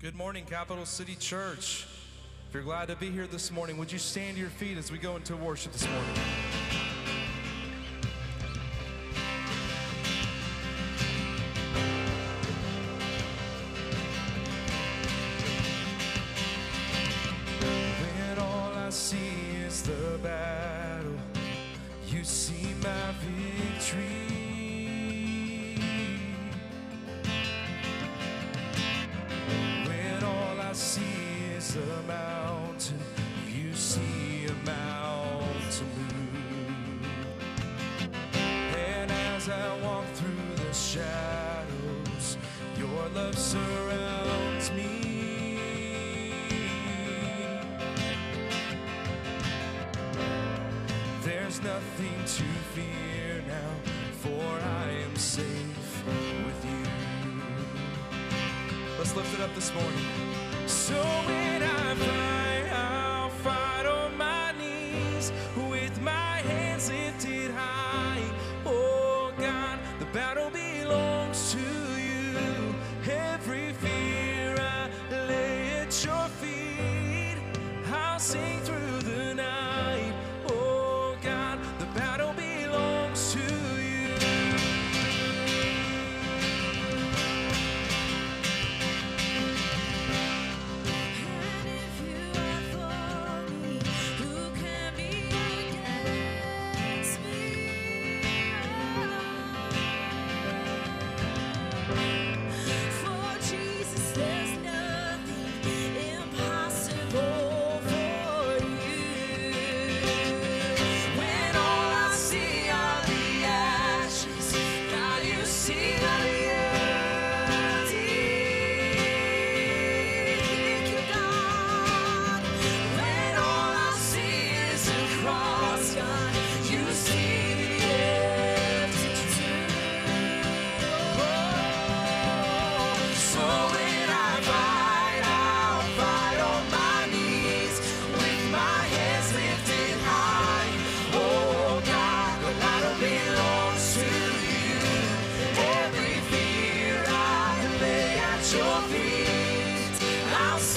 Good morning, Capital City Church. If you're glad to be here this morning, would you stand to your feet as we go into worship this morning?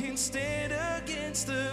can stand against the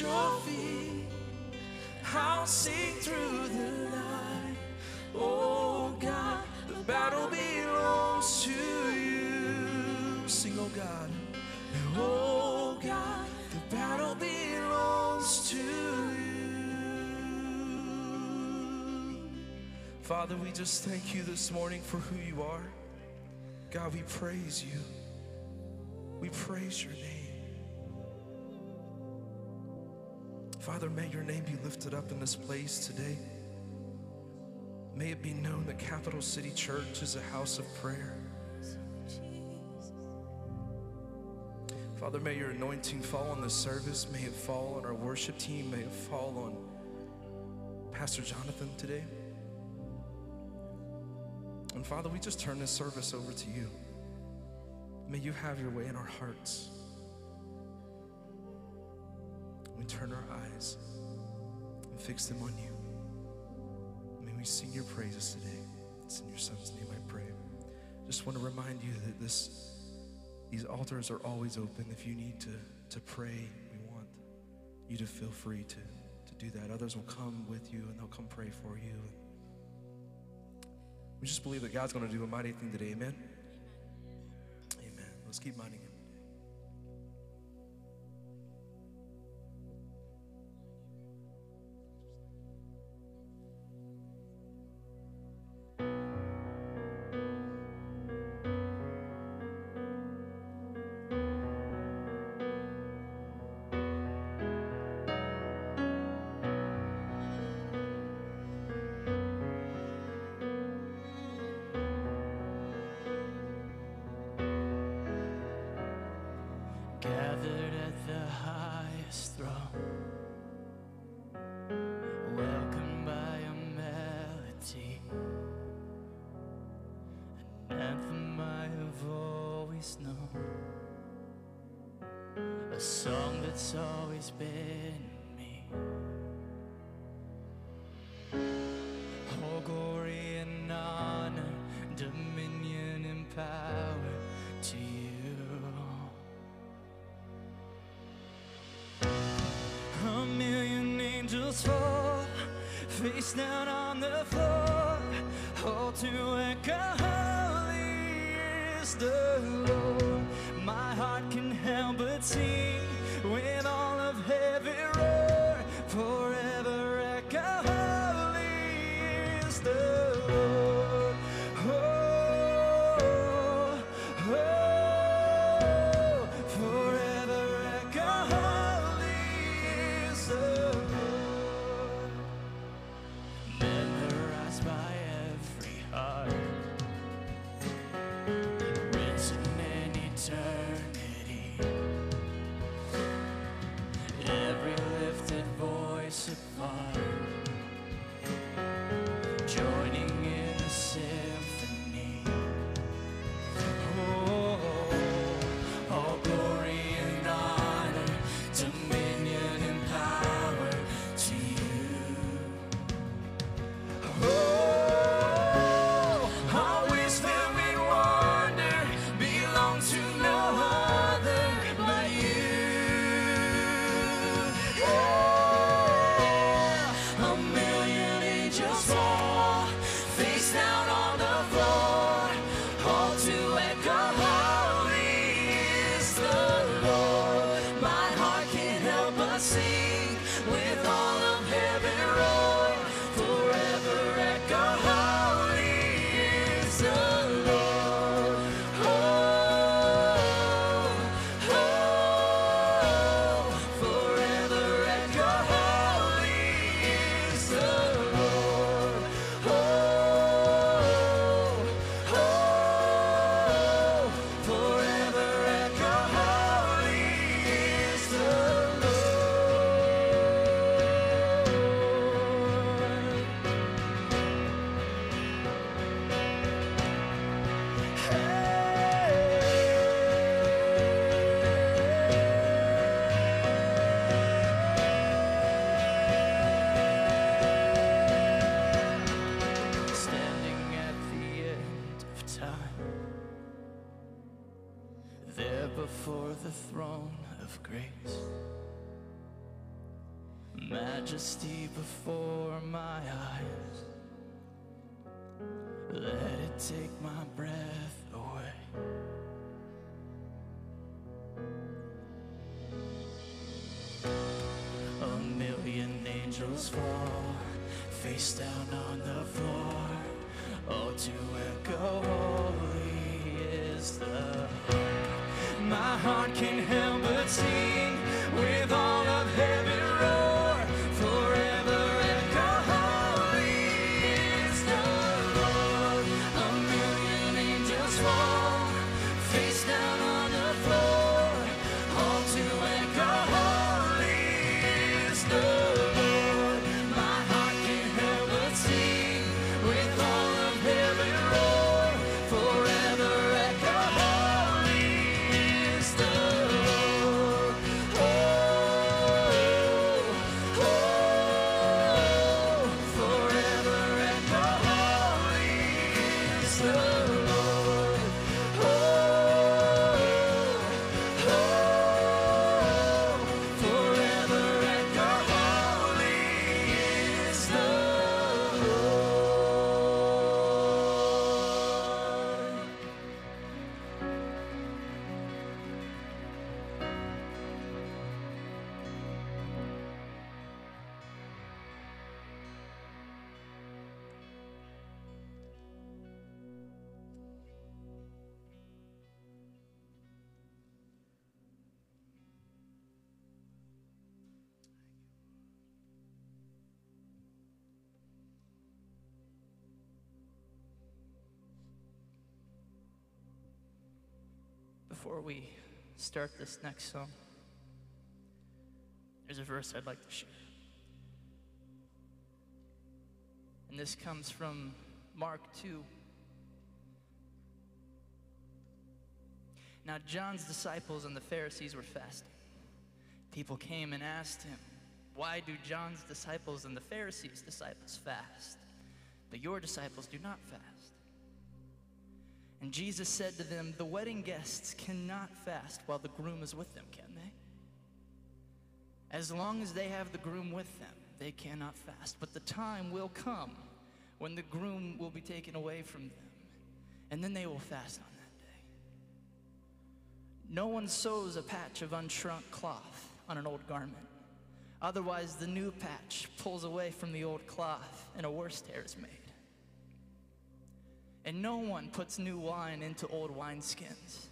your feet. I'll sing through the night. Oh God, the battle belongs to you. Sing, oh God. Oh God, the battle belongs to you. Father, we just thank you this morning for who you are. God, we praise you. We praise your name. Father, may your name be lifted up in this place today. May it be known that Capital City Church is a house of prayer. Father, may your anointing fall on this service. May it fall on our worship team. May it fall on Pastor Jonathan today. And Father, we just turn this service over to you. May you have your way in our hearts. Turn our eyes and fix them on you. May we sing your praises today. It's in your son's name I pray. Just want to remind you that this these altars are always open. If you need to, to pray, we want you to feel free to, to do that. Others will come with you and they'll come pray for you. We just believe that God's going to do a mighty thing today. Amen. Amen. Let's keep minding Him. A song that's always been me. All glory and honor, dominion and power to you. A million angels fall, face down on the floor, all to echo, holy is the Lord. The throne of grace. Majesty before my eyes. Let it take my breath away. A million angels fall face down on the floor. Oh, to echo holy is the my heart can help Before we start this next song, there's a verse I'd like to share. And this comes from Mark 2. Now, John's disciples and the Pharisees were fasting. People came and asked him, Why do John's disciples and the Pharisees' disciples fast, but your disciples do not fast? And Jesus said to them, The wedding guests cannot fast while the groom is with them, can they? As long as they have the groom with them, they cannot fast. But the time will come when the groom will be taken away from them, and then they will fast on that day. No one sews a patch of unshrunk cloth on an old garment. Otherwise, the new patch pulls away from the old cloth, and a worse tear is made. And no one puts new wine into old wineskins.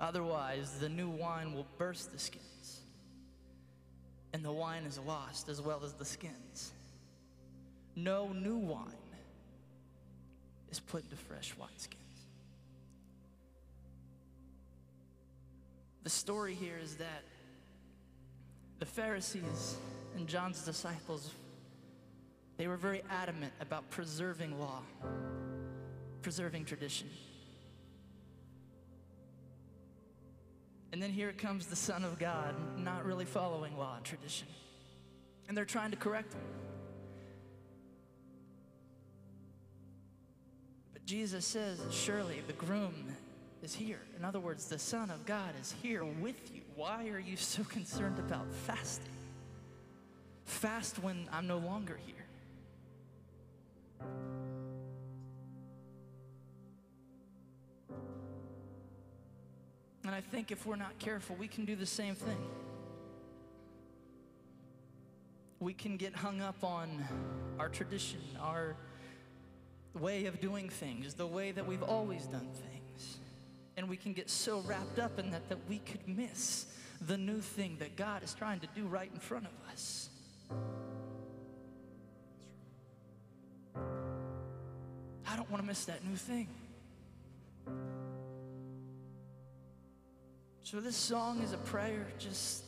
Otherwise, the new wine will burst the skins, and the wine is lost as well as the skins. No new wine is put into fresh wineskins. The story here is that the Pharisees and John's disciples they were very adamant about preserving law, preserving tradition. And then here comes the Son of God, not really following law and tradition. And they're trying to correct him. But Jesus says, Surely the groom is here. In other words, the Son of God is here with you. Why are you so concerned about fasting? Fast when I'm no longer here. And I think if we're not careful, we can do the same thing. We can get hung up on our tradition, our way of doing things, the way that we've always done things. And we can get so wrapped up in that that we could miss the new thing that God is trying to do right in front of us. I don't want to miss that new thing. So, this song is a prayer just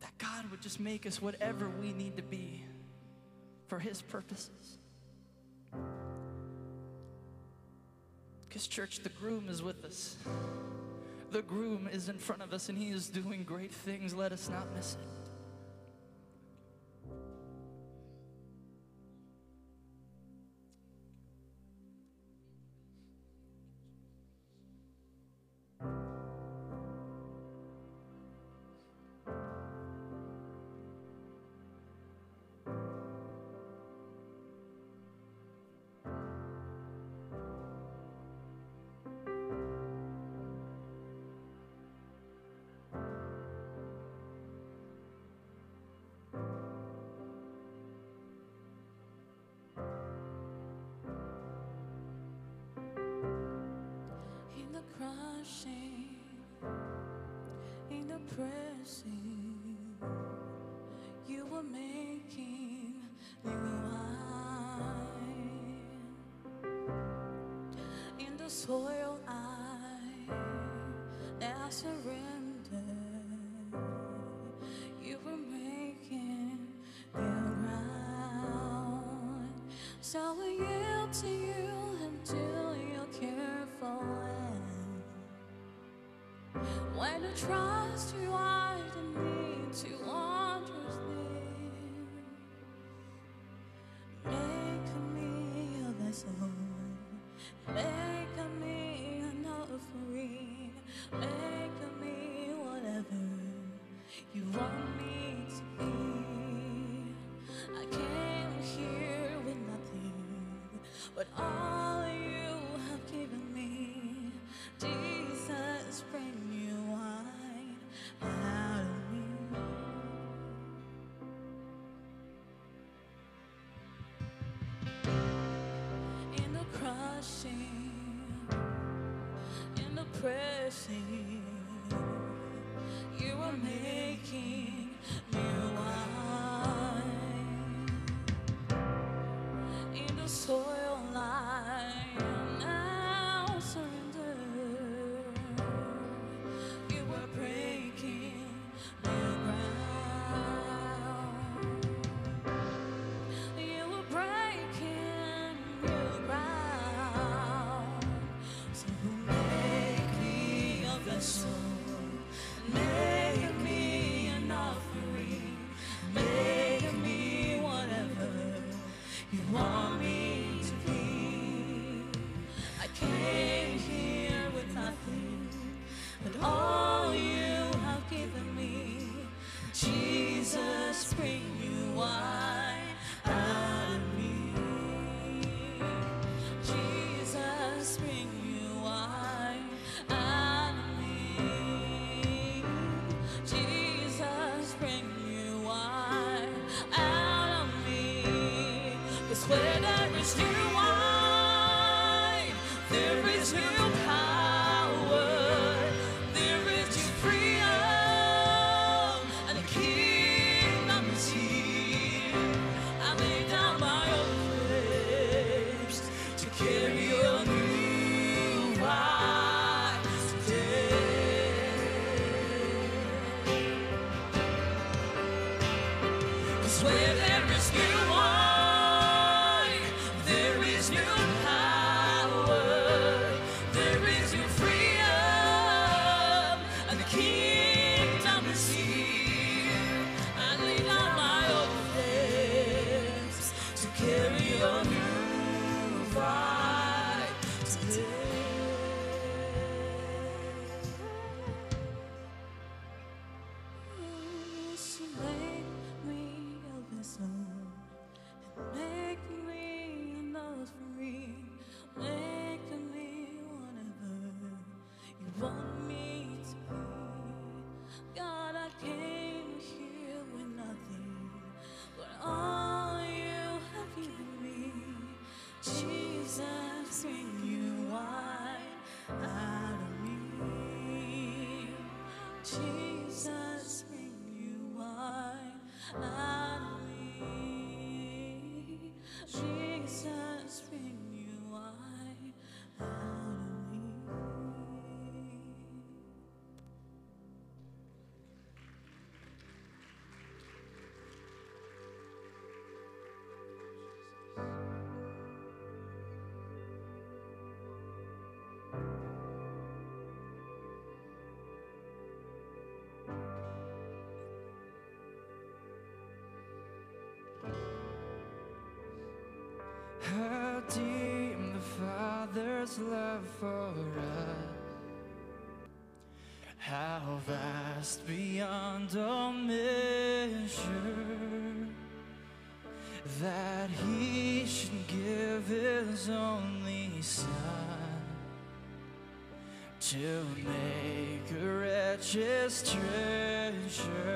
that God would just make us whatever we need to be for His purposes. Because, church, the groom is with us. The groom is in front of us and he is doing great things. Let us not miss it. toil I now surrender. You were making the ground, so I yield to you until you're careful. When I trust you. But all you have given me, Jesus, bring new wine out of me. In the crushing, in the pressing, you are making. how deep the Father's love for us, how vast beyond all measure that He should give His only Son to make a wretch's treasure.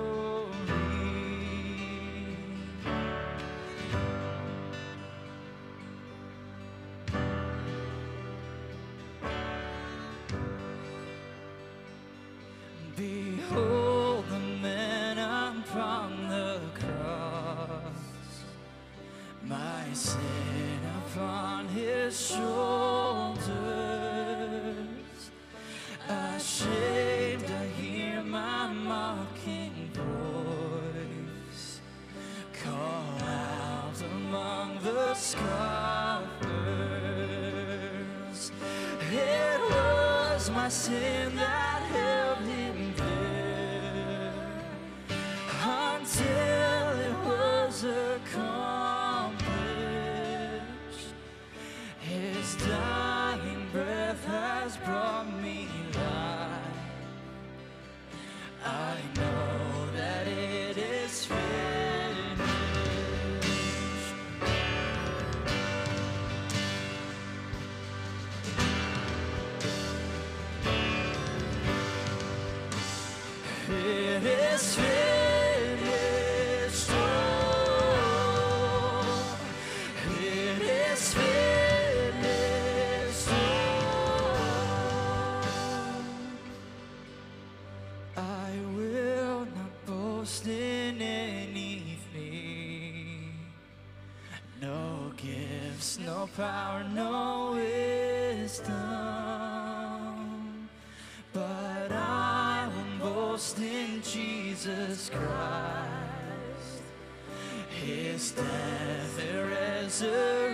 Sin that gifts, no power, no wisdom. But I will boast in Jesus Christ, His death and resurrection.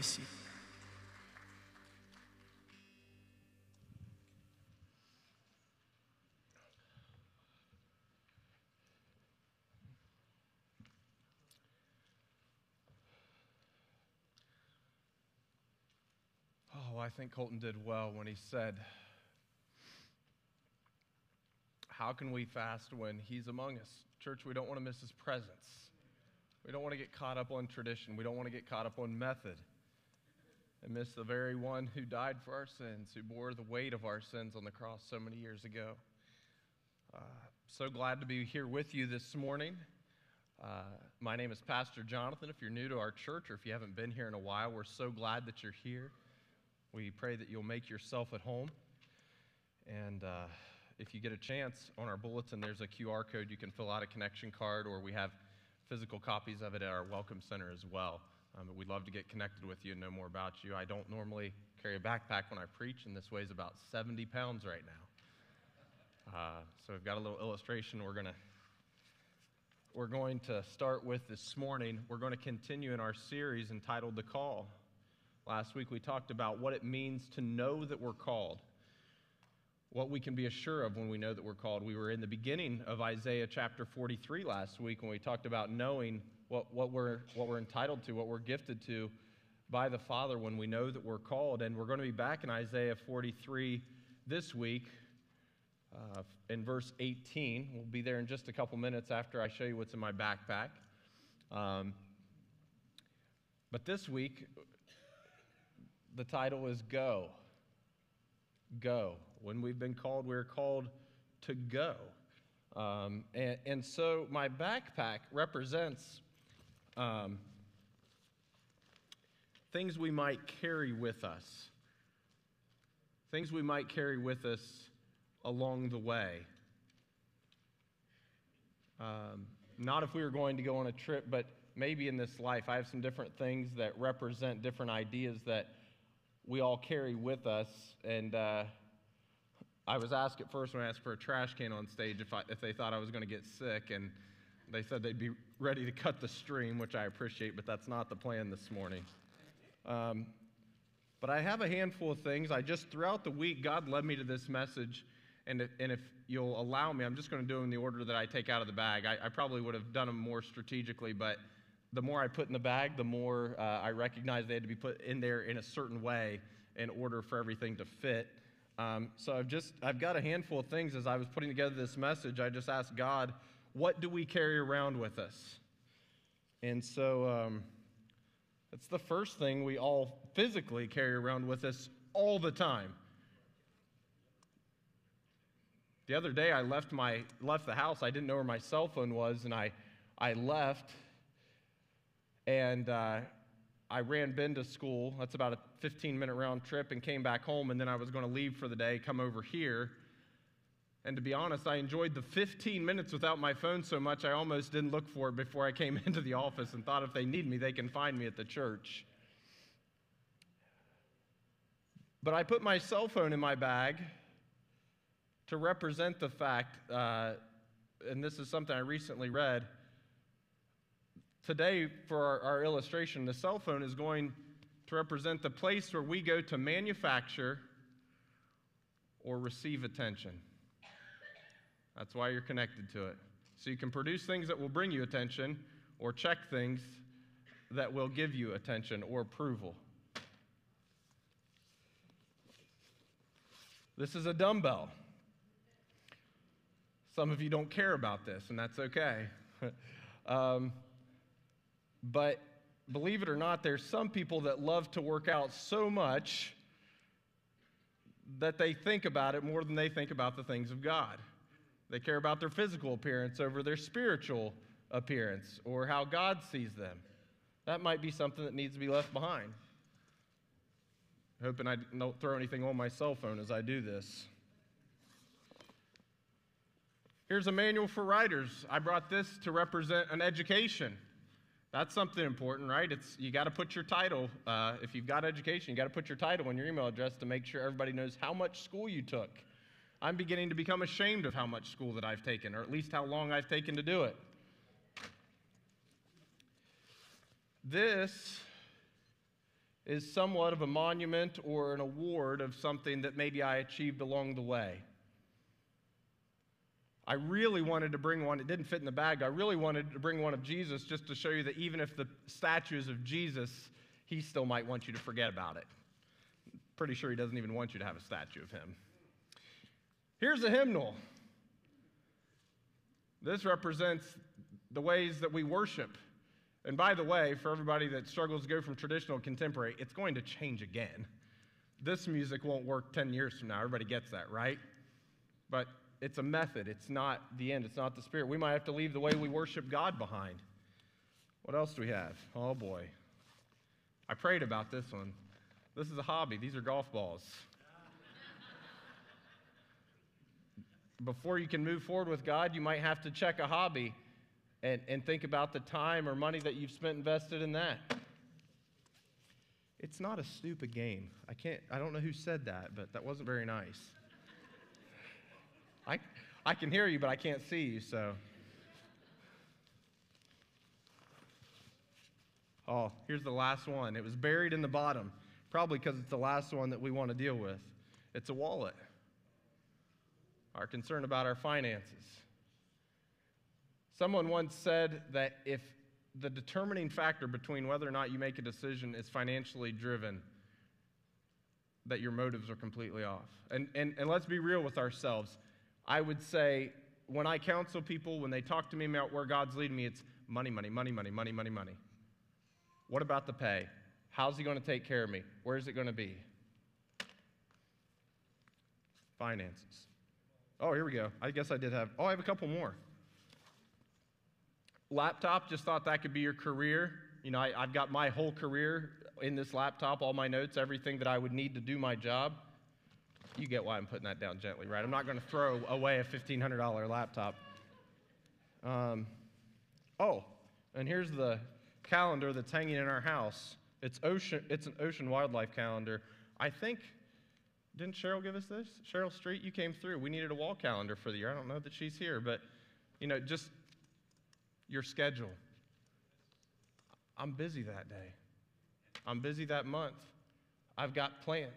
Be seated. Oh, I think Colton did well when he said, How can we fast when he's among us? Church, we don't want to miss his presence. We don't want to get caught up on tradition. We don't want to get caught up on method miss the very one who died for our sins, who bore the weight of our sins on the cross so many years ago. Uh, so glad to be here with you this morning. Uh, my name is Pastor Jonathan. If you're new to our church or if you haven't been here in a while, we're so glad that you're here. We pray that you'll make yourself at home. And uh, if you get a chance, on our bulletin, there's a QR code. You can fill out a connection card, or we have physical copies of it at our Welcome Center as well. Um, but we'd love to get connected with you and know more about you. I don't normally carry a backpack when I preach, and this weighs about 70 pounds right now. Uh, so we've got a little illustration we're going to we're going to start with this morning. We're going to continue in our series entitled The Call. Last week we talked about what it means to know that we're called, what we can be assured of when we know that we're called. We were in the beginning of Isaiah chapter 43 last week when we talked about knowing what, what, we're, what we're entitled to, what we're gifted to by the Father when we know that we're called. And we're going to be back in Isaiah 43 this week uh, in verse 18. We'll be there in just a couple minutes after I show you what's in my backpack. Um, but this week, the title is Go. Go. When we've been called, we're called to go. Um, and, and so my backpack represents um, things we might carry with us, things we might carry with us along the way. Um, not if we were going to go on a trip, but maybe in this life. I have some different things that represent different ideas that we all carry with us. And uh, I was asked at first when I asked for a trash can on stage if, I, if they thought I was going to get sick. And they said they'd be ready to cut the stream, which I appreciate, but that's not the plan this morning. Um, but I have a handful of things. I just, throughout the week, God led me to this message. And if, and if you'll allow me, I'm just going to do them in the order that I take out of the bag. I, I probably would have done them more strategically, but the more I put in the bag, the more uh, I recognized they had to be put in there in a certain way in order for everything to fit. Um, so I've just I've got a handful of things as I was putting together this message. I just asked God, what do we carry around with us? And so um, that's the first thing we all physically carry around with us all the time. The other day I left my left the house. I didn't know where my cell phone was, and I I left and uh, I ran Ben to school. That's about a 15 minute round trip, and came back home. And then I was going to leave for the day, come over here. And to be honest, I enjoyed the 15 minutes without my phone so much, I almost didn't look for it before I came into the office and thought if they need me, they can find me at the church. But I put my cell phone in my bag to represent the fact, uh, and this is something I recently read Today, for our, our, illustration, the cell phone is going to represent the place where we go to manufacture or receive attention. That's why you're connected to it. So you can produce things that will bring you attention or check things that will give you attention or approval. This is a dumbbell. Some of you don't care about this, and that's okay. um, but believe it or not, there's some people that love to work out so much that they think about it more than they think about the things of God. They care about their physical appearance over their spiritual appearance or how God sees them. That might be something that needs to be left behind. Hoping I don't throw anything on my cell phone as I do this. Here's a manual for writers. I brought this to represent an education. That's something important, right? It's you got to put your title. Uh, if you've got education, you got to put your title and your email address to make sure everybody knows how much school you took. I'm beginning to become ashamed of how much school that I've taken, or at least how long I've taken to do it. This is somewhat of a monument or an award of something that maybe I achieved along the way. I really wanted to bring one. It didn't fit in the bag. I really wanted to bring one of Jesus just to show you that even if the statue is of Jesus, he still might want you to forget about it. Pretty sure he doesn't even want you to have a statue of him. Here's a hymnal. This represents the ways that we worship. And by the way, for everybody that struggles to go from traditional to contemporary, it's going to change again. This music won't work 10 years from now. Everybody gets that, right? But it's a method. It's not the end. It's not the spirit. We might have to leave the way we worship God behind. What else do we have? Oh boy. I prayed about this one. This is a hobby. These are golf balls. Before you can move forward with God, you might have to check a hobby and, and think about the time or money that you've spent invested in that. It's not a stupid game. I can't I don't know who said that, but that wasn't very nice. I, I can hear you, but I can't see you, so. Oh, here's the last one. It was buried in the bottom, probably because it's the last one that we want to deal with. It's a wallet. Our concern about our finances. Someone once said that if the determining factor between whether or not you make a decision is financially driven, that your motives are completely off. And, and, and let's be real with ourselves I would say when I counsel people, when they talk to me about where God's leading me, it's money, money, money, money, money, money, money. What about the pay? How's he going to take care of me? Where's it going to be? Finances. Oh, here we go. I guess I did have, oh, I have a couple more. Laptop, just thought that could be your career. You know, I, I've got my whole career in this laptop, all my notes, everything that I would need to do my job. You get why I'm putting that down gently, right? I'm not going to throw away a $1,500 laptop. Um, oh, and here's the calendar that's hanging in our house. It's, ocean, it's an ocean wildlife calendar. I think, didn't Cheryl give us this? Cheryl Street, you came through. We needed a wall calendar for the year. I don't know that she's here, but, you know, just your schedule. I'm busy that day. I'm busy that month. I've got plans.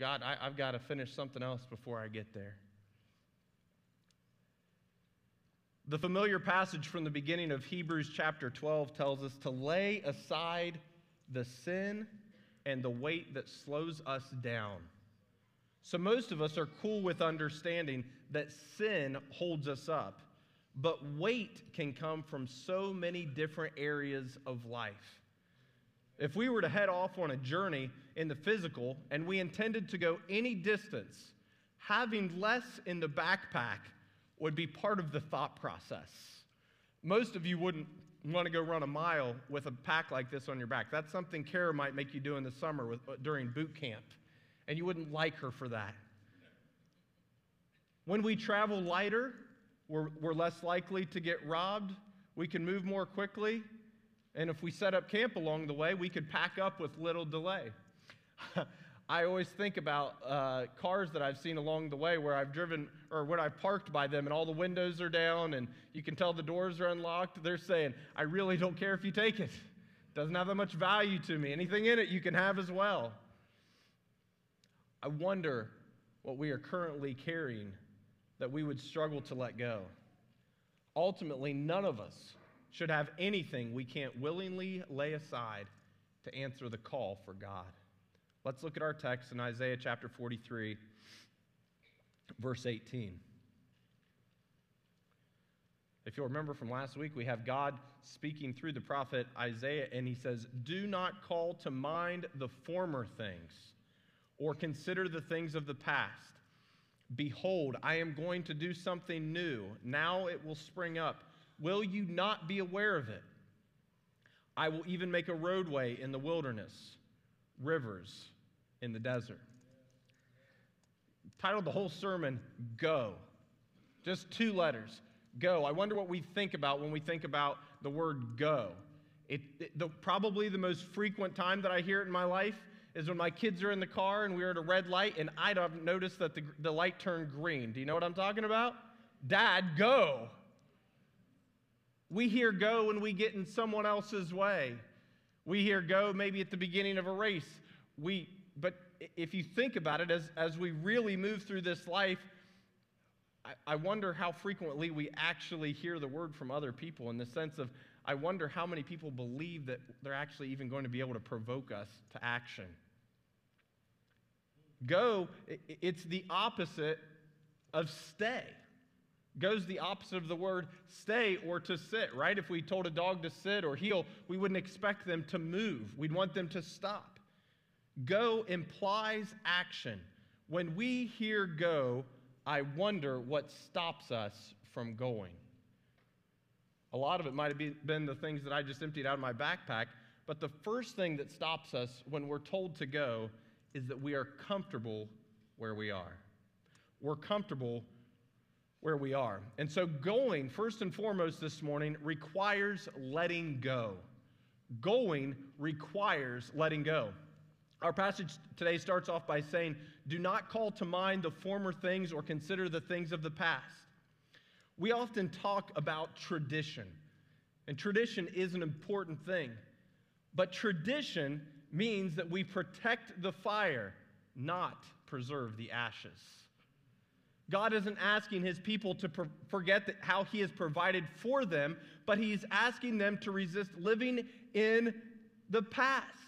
God, I, have got to finish something else before I get there. The familiar passage from the beginning of Hebrews chapter 12 tells us to lay aside the sin and the weight that slows us down. So, most of us are cool with understanding that sin holds us up, but weight can come from so many different areas of life. If we were to head off on a journey in the physical and we intended to go any distance, having less in the backpack would be part of the thought process. Most of you wouldn't want to go run a mile with a pack like this on your back. That's something Kara might make you do in the summer with, uh, during boot camp, and you wouldn't like her for that. When we travel lighter, we're, we're less likely to get robbed. We can move more quickly. And if we set up camp along the way, we could pack up with little delay. I always think about uh, cars that I've seen along the way where I've driven or when I've parked by them and all the windows are down and you can tell the doors are unlocked. They're saying, I really don't care if you take it. Doesn't have that much value to me. Anything in it you can have as well. I wonder what we are currently carrying that we would struggle to let go. Ultimately, none of us should have anything we can't willingly lay aside to answer the call for God. Let's look at our text in Isaiah chapter 43, verse 18. If you'll remember from last week, we have God speaking through the prophet Isaiah, and he says, Do not call to mind the former things or consider the things of the past. Behold, I am going to do something new. Now it will spring up. Will you not be aware of it? I will even make a roadway in the wilderness, rivers in the desert. Titled the whole sermon, Go. Just two letters, Go. I wonder what we think about when we think about the word go. It, it, the, probably the most frequent time that I hear it in my life is when my kids are in the car and we're at a red light and I don't notice that the, the light turned green. Do you know what I'm talking about? Dad, go. We hear go when we get in someone else's way. We hear go maybe at the beginning of a race. We, but if you think about it, as, as we really move through this life, I, I wonder how frequently we actually hear the word from other people in the sense of, I wonder how many people believe that they're actually even going to be able to provoke us to action. Go, it's the opposite of stay goes the opposite of the word stay or to sit, right? If we told a dog to sit or heel, we wouldn't expect them to move. We'd want them to stop. Go implies action. When we hear go, I wonder what stops us from going. A lot of it might have been the things that I just emptied out of my backpack, but the first thing that stops us when we're told to go is that we are comfortable where we are. We're comfortable where we are. And so, going, first and foremost, this morning requires letting go. Going requires letting go. Our passage today starts off by saying, Do not call to mind the former things or consider the things of the past. We often talk about tradition, and tradition is an important thing. But tradition means that we protect the fire, not preserve the ashes. God isn't asking his people to forget how he has provided for them, but he's asking them to resist living in the past.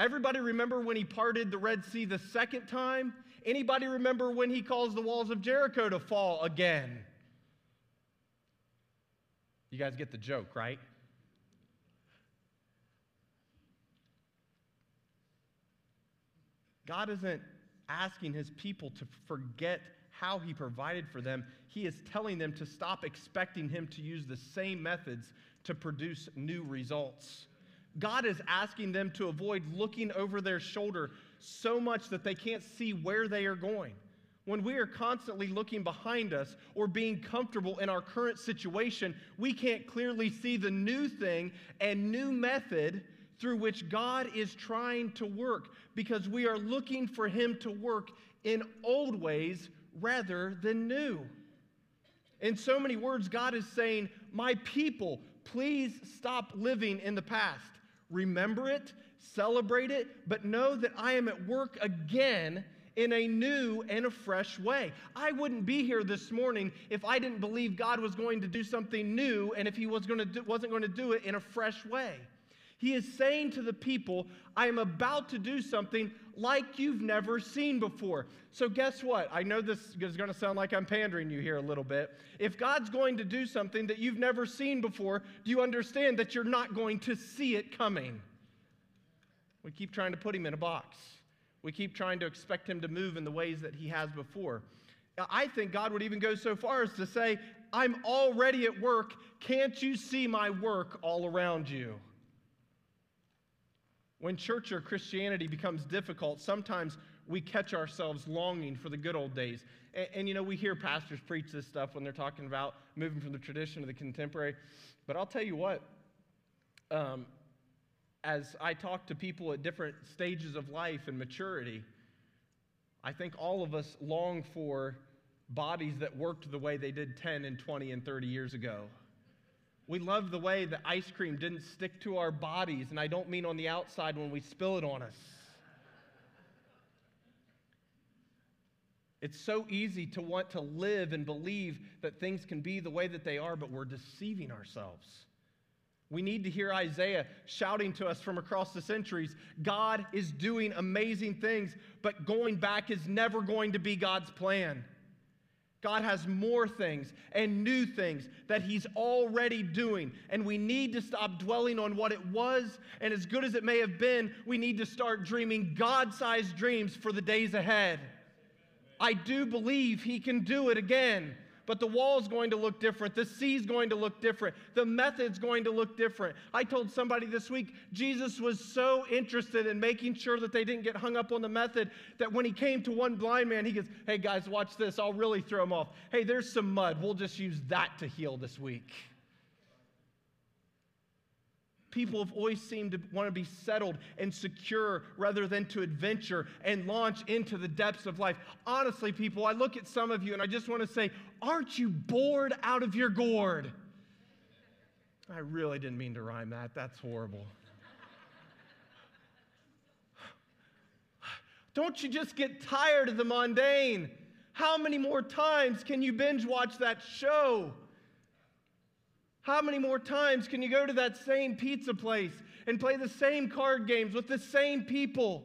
Everybody remember when he parted the Red Sea the second time Anybody remember when he caused the walls of Jericho to fall again? You guys get the joke, right? God isn't asking his people to forget how he provided for them. He is telling them to stop expecting him to use the same methods to produce new results. God is asking them to avoid looking over their shoulder so much that they can't see where they are going. When we are constantly looking behind us or being comfortable in our current situation, we can't clearly see the new thing and new method through which God is trying to work because we are looking for Him to work in old ways rather than new. In so many words, God is saying, My people, please stop living in the past. Remember it, celebrate it, but know that I am at work again in a new and a fresh way. I wouldn't be here this morning if I didn't believe God was going to do something new and if he was going to do, wasn't going to do it in a fresh way. He is saying to the people, I am about to do something like you've never seen before. So, guess what? I know this is going to sound like I'm pandering you here a little bit. If God's going to do something that you've never seen before, do you understand that you're not going to see it coming? We keep trying to put him in a box. We keep trying to expect him to move in the ways that he has before. I think God would even go so far as to say, I'm already at work. Can't you see my work all around you? When church or Christianity becomes difficult, sometimes we catch ourselves longing for the good old days. And, and, you know, we hear pastors preach this stuff when they're talking about moving from the tradition to the contemporary. But I'll tell you what, um, as I talk to people at different stages of life and maturity, I think all of us long for bodies that worked the way they did 10 and 20 and 30 years ago. We love the way that ice cream didn't stick to our bodies, and I don't mean on the outside when we spill it on us. It's so easy to want to live and believe that things can be the way that they are, but we're deceiving ourselves. We need to hear Isaiah shouting to us from across the centuries God is doing amazing things, but going back is never going to be God's plan. God has more things and new things that He's already doing. And we need to stop dwelling on what it was. And as good as it may have been, we need to start dreaming God sized dreams for the days ahead. I do believe He can do it again. But the wall's going to look different. The sea's going to look different. The method's going to look different. I told somebody this week, Jesus was so interested in making sure that they didn't get hung up on the method that when he came to one blind man, he goes, Hey guys, watch this. I'll really throw him off. Hey, there's some mud. We'll just use that to heal this week. People have always seemed to want to be settled and secure rather than to adventure and launch into the depths of life. Honestly, people, I look at some of you and I just want to say, aren't you bored out of your gourd? I really didn't mean to rhyme that. That's horrible. Don't you just get tired of the mundane? How many more times can you binge watch that show? How many more times can you go to that same pizza place and play the same card games with the same people?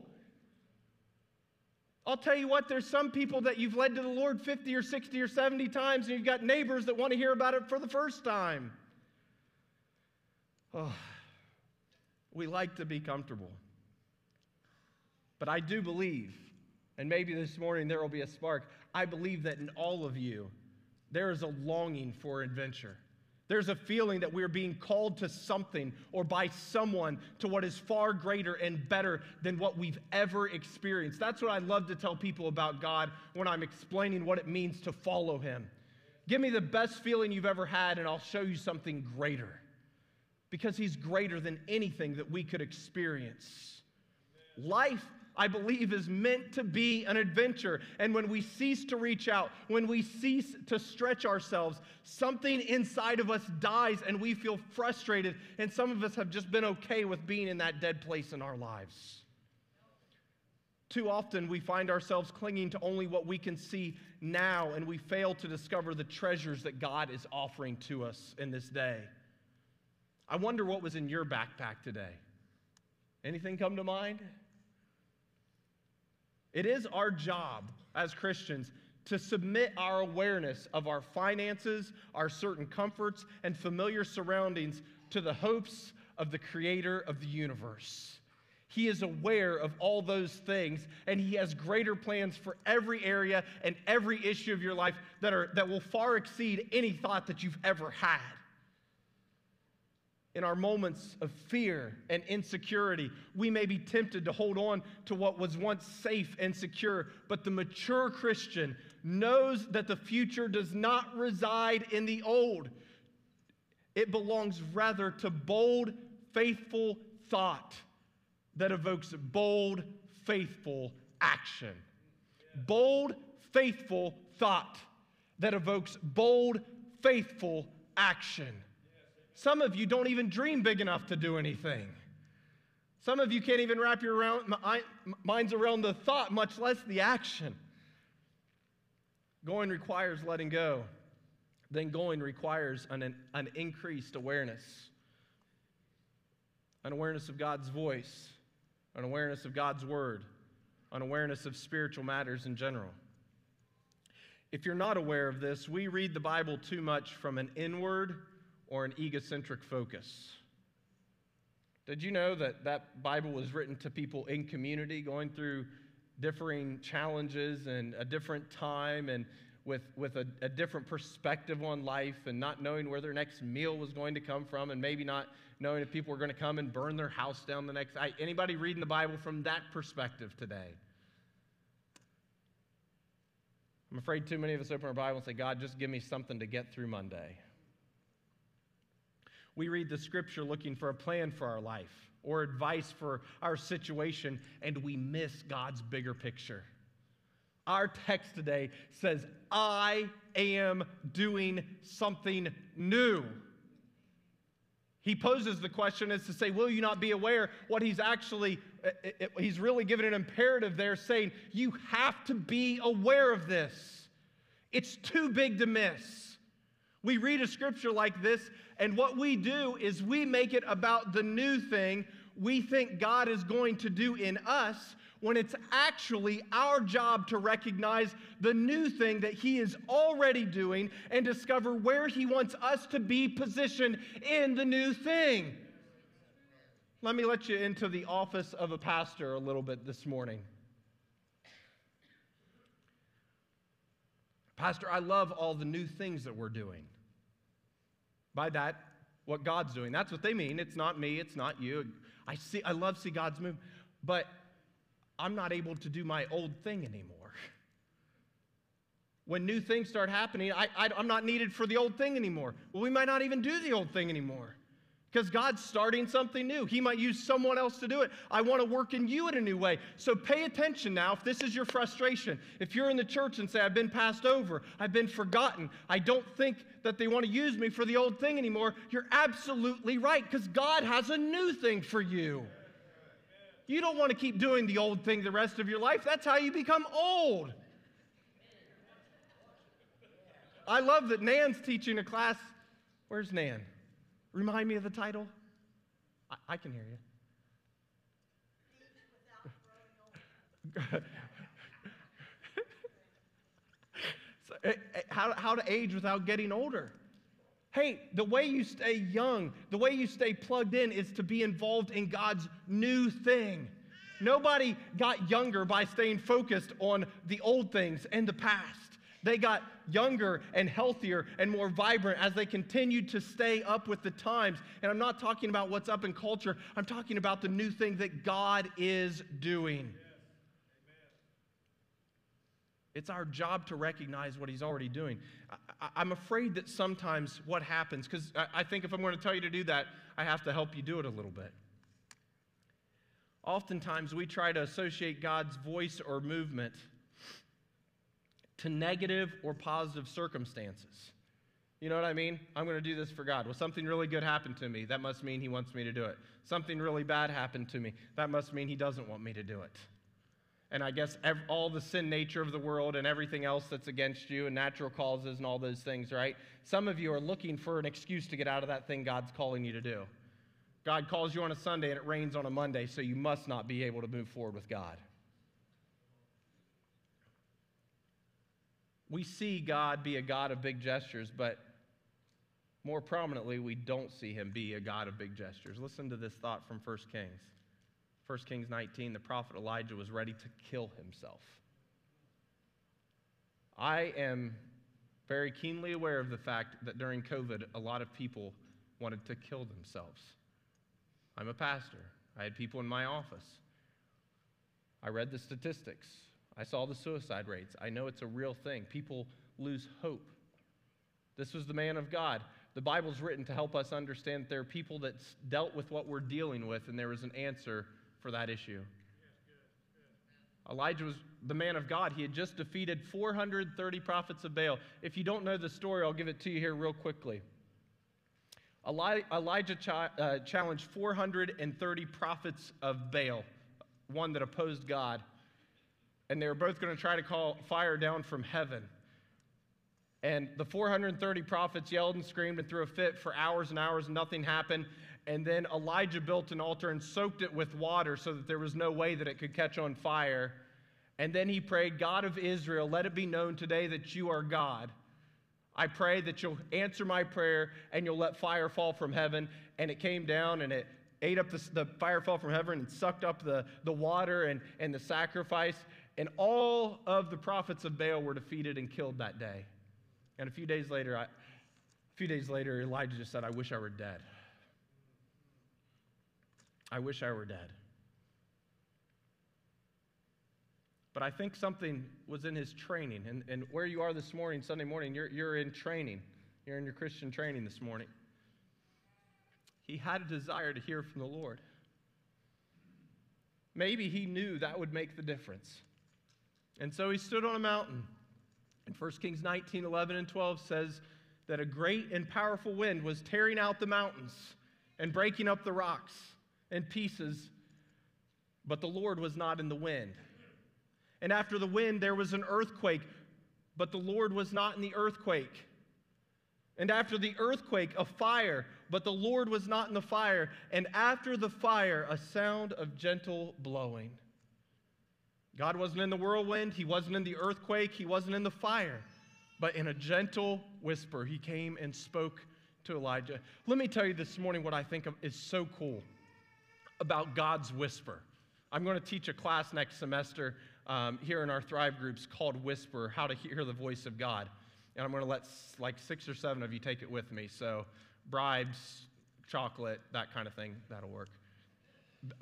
I'll tell you what, there's some people that you've led to the Lord 50 or 60 or 70 times, and you've got neighbors that want to hear about it for the first time. Oh, we like to be comfortable. But I do believe, and maybe this morning there will be a spark, I believe that in all of you, there is a longing for adventure. There's a feeling that we're being called to something or by someone to what is far greater and better than what we've ever experienced. That's what I love to tell people about God when I'm explaining what it means to follow Him. Give me the best feeling you've ever had, and I'll show you something greater. Because He's greater than anything that we could experience. Life I believe, is meant to be an adventure. And when we cease to reach out, when we cease to stretch ourselves, something inside of us dies and we feel frustrated. And some of us have just been okay with being in that dead place in our lives. Too often, we find ourselves clinging to only what we can see now, and we fail to discover the treasures that God is offering to us in this day. I wonder what was in your backpack today. Anything come to mind? It is our job as Christians to submit our awareness of our finances, our certain comforts, and familiar surroundings to the hopes of the creator of the universe. He is aware of all those things, and He has greater plans for every area and every issue of your life that, are, that will far exceed any thought that you've ever had. In our moments of fear and insecurity, we may be tempted to hold on to what was once safe and secure, but the mature Christian knows that the future does not reside in the old. It belongs rather to bold, faithful thought that evokes bold, faithful action. Bold, faithful thought that evokes bold, faithful action. Some of you don't even dream big enough to do anything. Some of you can't even wrap your minds around the thought, much less the action. Going requires letting go. Then going requires an, an increased awareness an awareness of God's voice, an awareness of God's word, an awareness of spiritual matters in general. If you're not aware of this, we read the Bible too much from an inward or an egocentric focus. Did you know that that Bible was written to people in community going through differing challenges and a different time and with, with a, a different perspective on life and not knowing where their next meal was going to come from and maybe not knowing if people were going to come and burn their house down the next night. Anybody reading the Bible from that perspective today? I'm afraid too many of us open our Bible and say, God, just give me something to get through Monday. We read the scripture looking for a plan for our life or advice for our situation, and we miss God's bigger picture. Our text today says, I am doing something new. He poses the question as to say, Will you not be aware? What he's actually, uh, uh, uh, he's really given an imperative there saying, You have to be aware of this. It's too big to miss. We read a scripture like this, and what we do is we make it about the new thing we think God is going to do in us when it's actually our job to recognize the new thing that He is already doing and discover where He wants us to be positioned in the new thing. Let me let you into the office of a pastor a little bit this morning. Pastor, I love all the new things that we're doing. By that, what God's doing. That's what they mean. It's not me, it's not you. I see I love see God's move, but I'm not able to do my old thing anymore. When new things start happening, I, I, I'm not needed for the old thing anymore. Well, we might not even do the old thing anymore because God's starting something new. He might use someone else to do it. I want to work in you in a new way. So pay attention now. If this is your frustration, if you're in the church and say, I've been passed over, I've been forgotten, I don't think that they want to use me for the old thing anymore, you're absolutely right because God has a new thing for you. You don't want to keep doing the old thing the rest of your life. That's how you become old. I love that Nan's teaching a class. Where's Nan? Remind me of the title? I, I can hear you. Eh, eh, how, how to age without getting older. Hey, the way you stay young, the way you stay plugged in is to be involved in God's new thing. Nobody got younger by staying focused on the old things and the past. They got younger and healthier and more vibrant as they continued to stay up with the times. And I'm not talking about what's up in culture, I'm talking about the new thing that God is doing. It's our job to recognize what he's already doing. I, am afraid that sometimes what happens, because I, I think if I'm going to tell you to do that, I have to help you do it a little bit. Oftentimes, we try to associate God's voice or movement to negative or positive circumstances. You know what I mean? I'm going to do this for God. Well, something really good happened to me. That must mean He wants me to do it. Something really bad happened to me. That must mean He doesn't want me to do it. And I guess ev- all the sin nature of the world and everything else that's against you and natural causes and all those things, right? Some of you are looking for an excuse to get out of that thing God's calling you to do. God calls you on a Sunday and it rains on a Monday, so you must not be able to move forward with God. We see God be a God of big gestures, but more prominently, we don't see him be a God of big gestures. Listen to this thought from 1 Kings. 1 Kings 19, the prophet Elijah was ready to kill himself. I am very keenly aware of the fact that during COVID, a lot of people wanted to kill themselves. I'm a pastor. I had people in my office. I read the statistics. I saw the suicide rates. I know it's a real thing. People lose hope. This was the man of God. The Bible's written to help us understand that there are people that dealt with what we're dealing with, and there was an answer for that issue. Elijah was the man of God. He had just defeated 430 prophets of Baal. If you don't know the story, I'll give it to you here real quickly. Elijah uh, challenged 430 prophets of Baal, one that opposed God. And they were both going to try to call fire down from heaven. And the 430 prophets yelled and screamed and threw a fit for hours and hours, and nothing happened. And then Elijah built an altar and soaked it with water so that there was no way that it could catch on fire. And then he prayed, God of Israel, let it be known today that you are God. I pray that you'll answer my prayer and you'll let fire fall from heaven. And it came down and it ate up the, the fire fell from heaven and sucked up the, the water and, and the sacrifice. And all of the prophets of Baal were defeated and killed that day. And a few days later, I, a few days later, Elijah just said, I wish I were dead. I wish I were dead. But I think something was in his training. And, and where you are this morning, Sunday morning, you're, you're in training. You're in your Christian training this morning. He had a desire to hear from the Lord. Maybe he knew that would make the difference. And so he stood on a mountain. And 1 Kings 19, 11, and 12 says that a great and powerful wind was tearing out the mountains and breaking up the rocks in pieces, but the Lord was not in the wind. And after the wind, there was an earthquake, but the Lord was not in the earthquake. And after the earthquake, a fire, but the Lord was not in the fire. And after the fire, a sound of gentle blowing. God wasn't in the whirlwind, He wasn't in the earthquake, He wasn't in the fire. But in a gentle whisper, He came and spoke to Elijah. Let me tell you this morning what I think is so cool about God's whisper. I'm going to teach a class next semester um, here in our Thrive groups called Whisper How to Hear the Voice of God. And I'm going to let like six or seven of you take it with me. So, bribes, chocolate, that kind of thing, that'll work.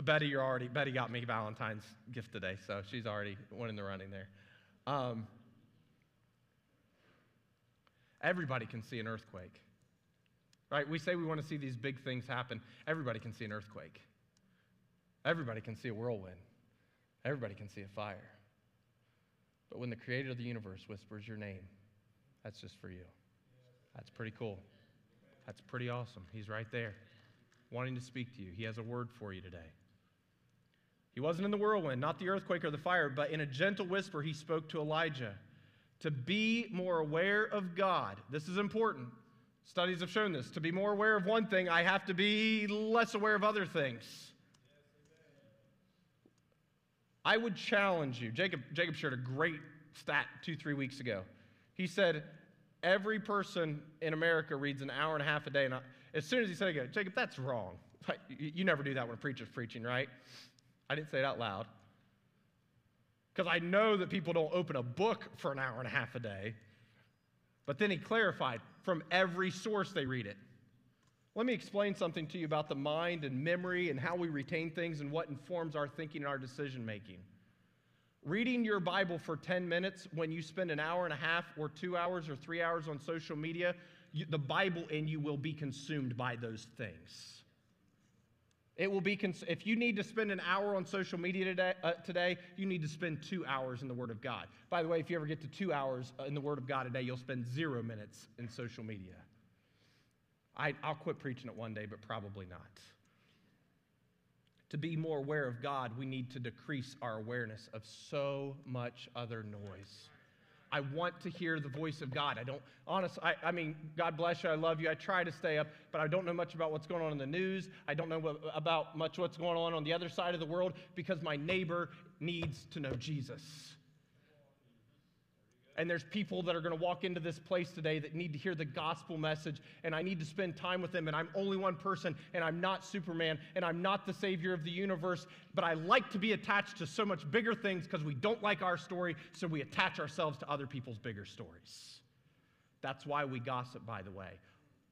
Betty, you're already, Betty got me Valentine's gift today, so she's already one in the running there. Um, everybody can see an earthquake, right? We say we want to see these big things happen. Everybody can see an earthquake. Everybody can see a whirlwind. Everybody can see a fire. But when the creator of the universe whispers your name, that's just for you. That's pretty cool. That's pretty awesome. He's right there, wanting to speak to you. He has a word for you today. He wasn't in the whirlwind, not the earthquake or the fire, but in a gentle whisper, he spoke to Elijah to be more aware of God. This is important. Studies have shown this. To be more aware of one thing, I have to be less aware of other things. I would challenge you. Jacob, Jacob shared a great stat two, three weeks ago. He said, Every person in America reads an hour and a half a day. And I, as soon as he said it, go, Jacob, that's wrong. You, you never do that when a preacher's preaching, right? I didn't say it out loud. Because I know that people don't open a book for an hour and a half a day. But then he clarified from every source they read it. Let me explain something to you about the mind and memory and how we retain things and what informs our thinking and our decision making. Reading your Bible for 10 minutes when you spend an hour and a half or two hours or three hours on social media, you, the Bible in you will be consumed by those things. It will be, cons- if you need to spend an hour on social media today, uh, today, you need to spend two hours in the Word of God. By the way, if you ever get to two hours uh, in the Word of God today, you'll spend zero minutes in social media. I, I'll quit preaching it one day, but probably not. To be more aware of God, we need to decrease our awareness of so much other noise. I want to hear the voice of God. I don't, honestly, I, I, mean, God bless you. I love you. I try to stay up, but I don't know much about what's going on in the news. I don't know what, about much what's going on on the other side of the world because my neighbor needs to know Jesus. And there's people that are going to walk into this place today that need to hear the gospel message, and I need to spend time with them. And I'm only one person, and I'm not Superman, and I'm not the savior of the universe, but I like to be attached to so much bigger things because we don't like our story, so we attach ourselves to other people's bigger stories. That's why we gossip, by the way.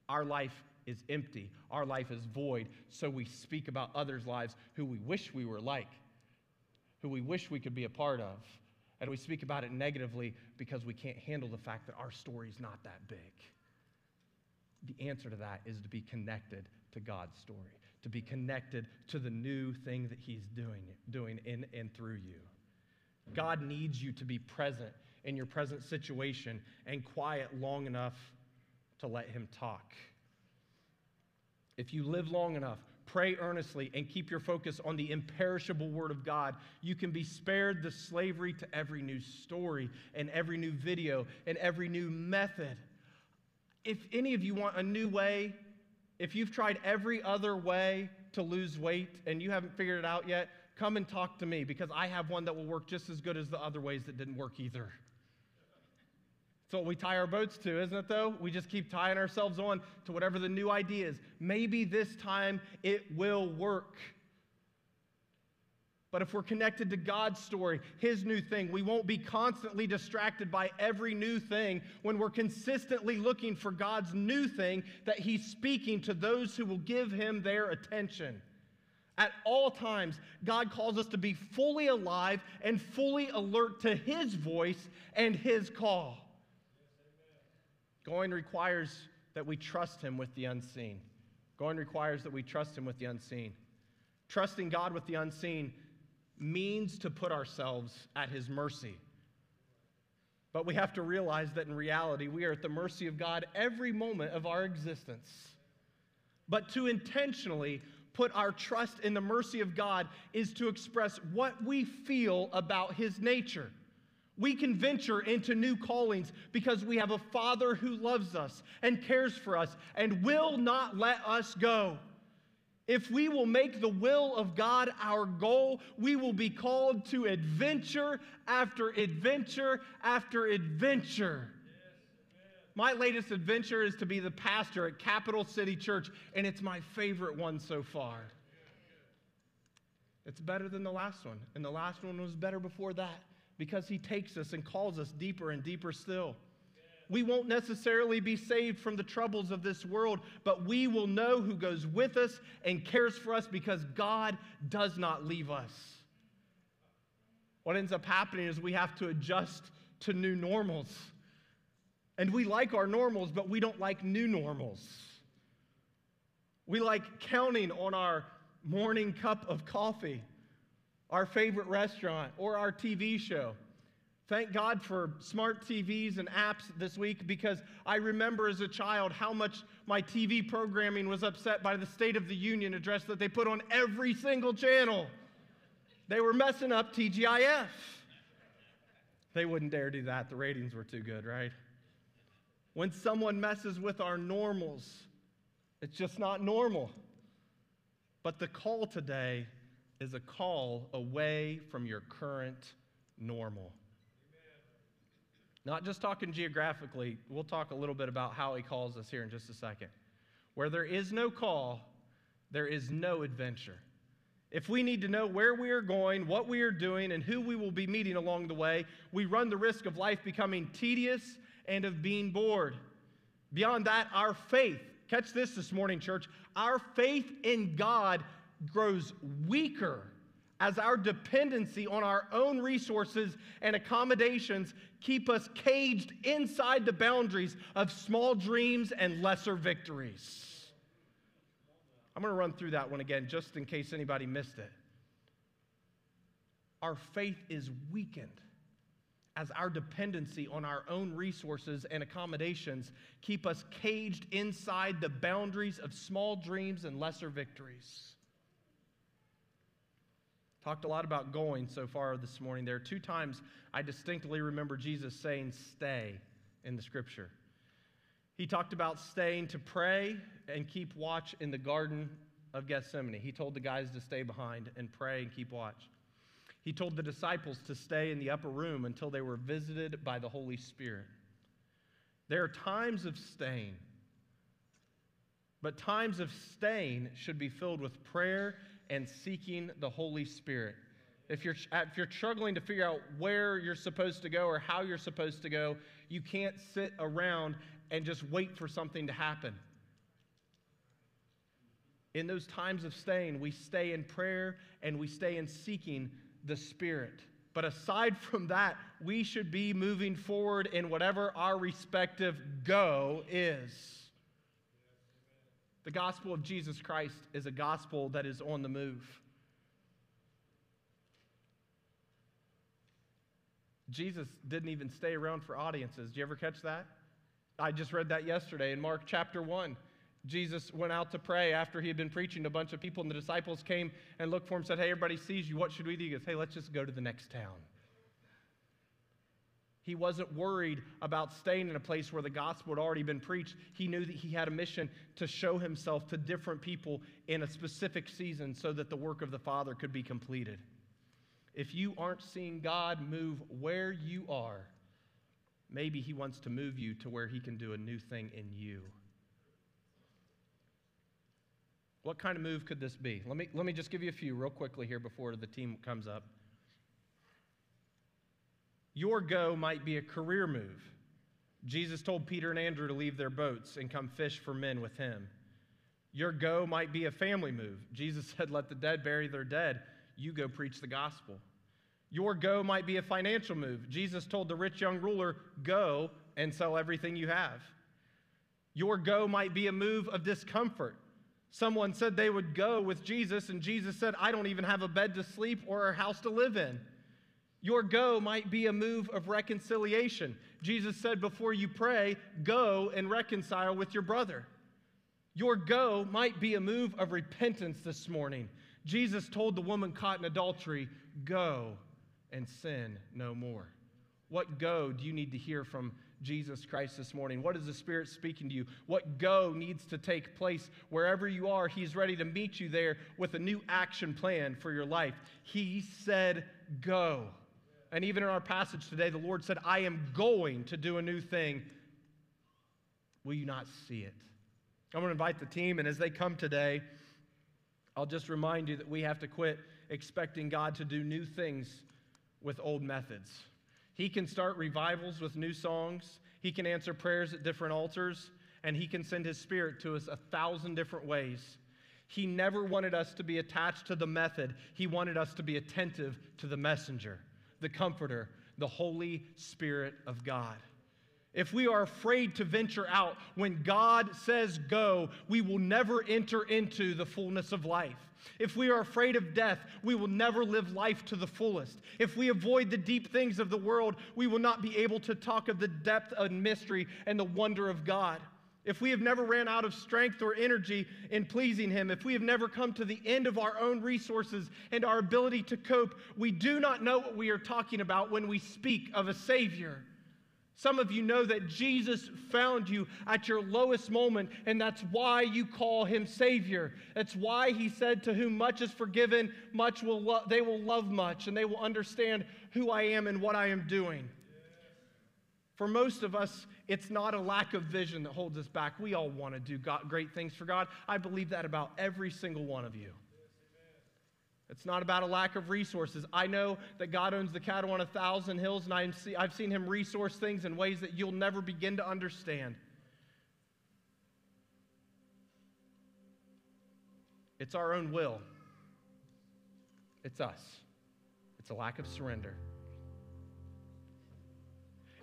Our life is empty, our life is void, so we speak about others' lives who we wish we were like, who we wish we could be a part of. And we speak about it negatively because we can't handle the fact that our story is not that big. The answer to that is to be connected to God's story, to be connected to the new thing that He's doing, doing in and through you. God needs you to be present in your present situation and quiet long enough to let Him talk. If you live long enough, pray earnestly, and keep your focus on the imperishable Word of God, you can be spared the slavery to every new story and every new video and every new method. If any of you want a new way, if you've tried every other way to lose weight and you haven't figured it out yet, come and talk to me because I have one that will work just as good as the other ways that didn't work either. That's what we tie our boats to, isn't it, though? We just keep tying ourselves on to whatever the new idea is. Maybe this time it will work. But if we're connected to God's story, His new thing, we won't be constantly distracted by every new thing when we're consistently looking for God's new thing that He's speaking to those who will give Him their attention. At all times, God calls us to be fully alive and fully alert to His voice and His call. Going requires that we trust Him with the unseen. Going requires that we trust Him with the unseen. Trusting God with the unseen means to put ourselves at His mercy. But we have to realize that in reality, we are at the mercy of God every moment of our existence. But to intentionally put our trust in the mercy of God is to express what we feel about His nature. We can venture into new callings because we have a Father who loves us and cares for us and will not let us go. If we will make the will of God our goal, we will be called to adventure after adventure after adventure. My latest adventure is to be the pastor at Capital City Church, and it's my favorite one so far. It's better than the last one, and the last one was better before that because he takes us and calls us deeper and deeper still. We won't necessarily be saved from the troubles of this world, but we will know who goes with us and cares for us because God does not leave us. What ends up happening is we have to adjust to new normals. And we like our normals, but we don't like new normals. We like counting on our morning cup of coffee, our favorite restaurant, or our TV show. Thank God for smart TVs and apps this week because I remember as a child how much my TV programming was upset by the State of the Union address that they put on every single channel. They were messing up TGIF. They wouldn't dare do that. The ratings were too good, right? When someone messes with our normals, it's just not normal. But the call today is a call away from your current normal. Not just talking geographically, we'll talk a little bit about how he calls us here in just a second. Where there is no call, there is no adventure. If we need to know where we are going, what we are doing, and who we will be meeting along the way, we run the risk of life becoming tedious and of being bored. Beyond that, our faith, catch this this morning, church, our faith in God grows weaker as our dependency on our own resources and accommodations keep us caged inside the boundaries of small dreams and lesser victories. I'm going to run through that one again just in case anybody missed it. Our faith is weakened as our dependency on our own resources and accommodations keep us caged inside the boundaries of small dreams and lesser victories. Talked a lot about going so far this morning. There are two times I distinctly remember Jesus saying, stay in the scripture. He talked about staying to pray and keep watch in the Garden of Gethsemane. He told the guys to stay behind and pray and keep watch. He told the disciples to stay in the upper room until they were visited by the Holy Spirit. There are times of staying, but times of staying should be filled with prayer and seeking the Holy Spirit. If you're, if you're struggling to figure out where you're supposed to go or how you're supposed to go, you can't sit around and just wait for something to happen. In those times of staying, we stay in prayer and we stay in seeking the Spirit. But aside from that, we should be moving forward in whatever our respective go is. The gospel of Jesus Christ is a gospel that is on the move. Jesus didn't even stay around for audiences. Did you ever catch that? I just read that yesterday in Mark chapter 1. Jesus went out to pray after he had been preaching to a bunch of people, and the disciples came and looked for him and said, Hey, everybody sees you. What should we do? He goes, Hey, let's just go to the next town. He wasn't worried about staying in a place where the gospel had already been preached. He knew that he had a mission to show himself to different people in a specific season so that the work of the Father could be completed. If you aren't seeing God move where you are, maybe he wants to move you to where he can do a new thing in you. What kind of move could this be? Let me, let me just give you a few real quickly here before the team comes up. Your go might be a career move. Jesus told Peter and Andrew to leave their boats and come fish for men with him. Your go might be a family move. Jesus said, Let the dead bury their dead. You go preach the gospel. Your go might be a financial move. Jesus told the rich young ruler, Go and sell everything you have. Your go might be a move of discomfort. Someone said they would go with Jesus, and Jesus said, I don't even have a bed to sleep or a house to live in. Your go might be a move of reconciliation. Jesus said, Before you pray, go and reconcile with your brother. Your go might be a move of repentance this morning. Jesus told the woman caught in adultery, Go and sin no more. What go do you need to hear from Jesus Christ this morning? What is the Spirit speaking to you? What go needs to take place wherever you are? He's ready to meet you there with a new action plan for your life. He said, Go. And even in our passage today, the Lord said, I am going to do a new thing. Will you not see it? I'm going to invite the team, and as they come today, I'll just remind you that we have to quit expecting God to do new things with old methods. He can start revivals with new songs, He can answer prayers at different altars, and He can send His Spirit to us a thousand different ways. He never wanted us to be attached to the method, He wanted us to be attentive to the messenger the Comforter, the Holy Spirit of God. If we are afraid to venture out when God says go, we will never enter into the fullness of life. If we are afraid of death, we will never live life to the fullest. If we avoid the deep things of the world, we will not be able to talk of the depth and mystery and the wonder of God if we have never ran out of strength or energy in pleasing Him, if we have never come to the end of our own resources and our ability to cope, we do not know what we are talking about when we speak of a Savior. Some of you know that Jesus found you at your lowest moment, and that's why you call him Savior. That's why he said, To whom much is forgiven, much will lo- they will love much, and they will understand who I am and what I am doing. For most of us, it's not a lack of vision that holds us back. We all want to do God, great things for God. I believe that about every single one of you. It's not about a lack of resources. I know that God owns the cattle on a thousand hills, and I've, see, I've seen Him resource things in ways that you'll never begin to understand. It's our own will, it's us. It's a lack of surrender.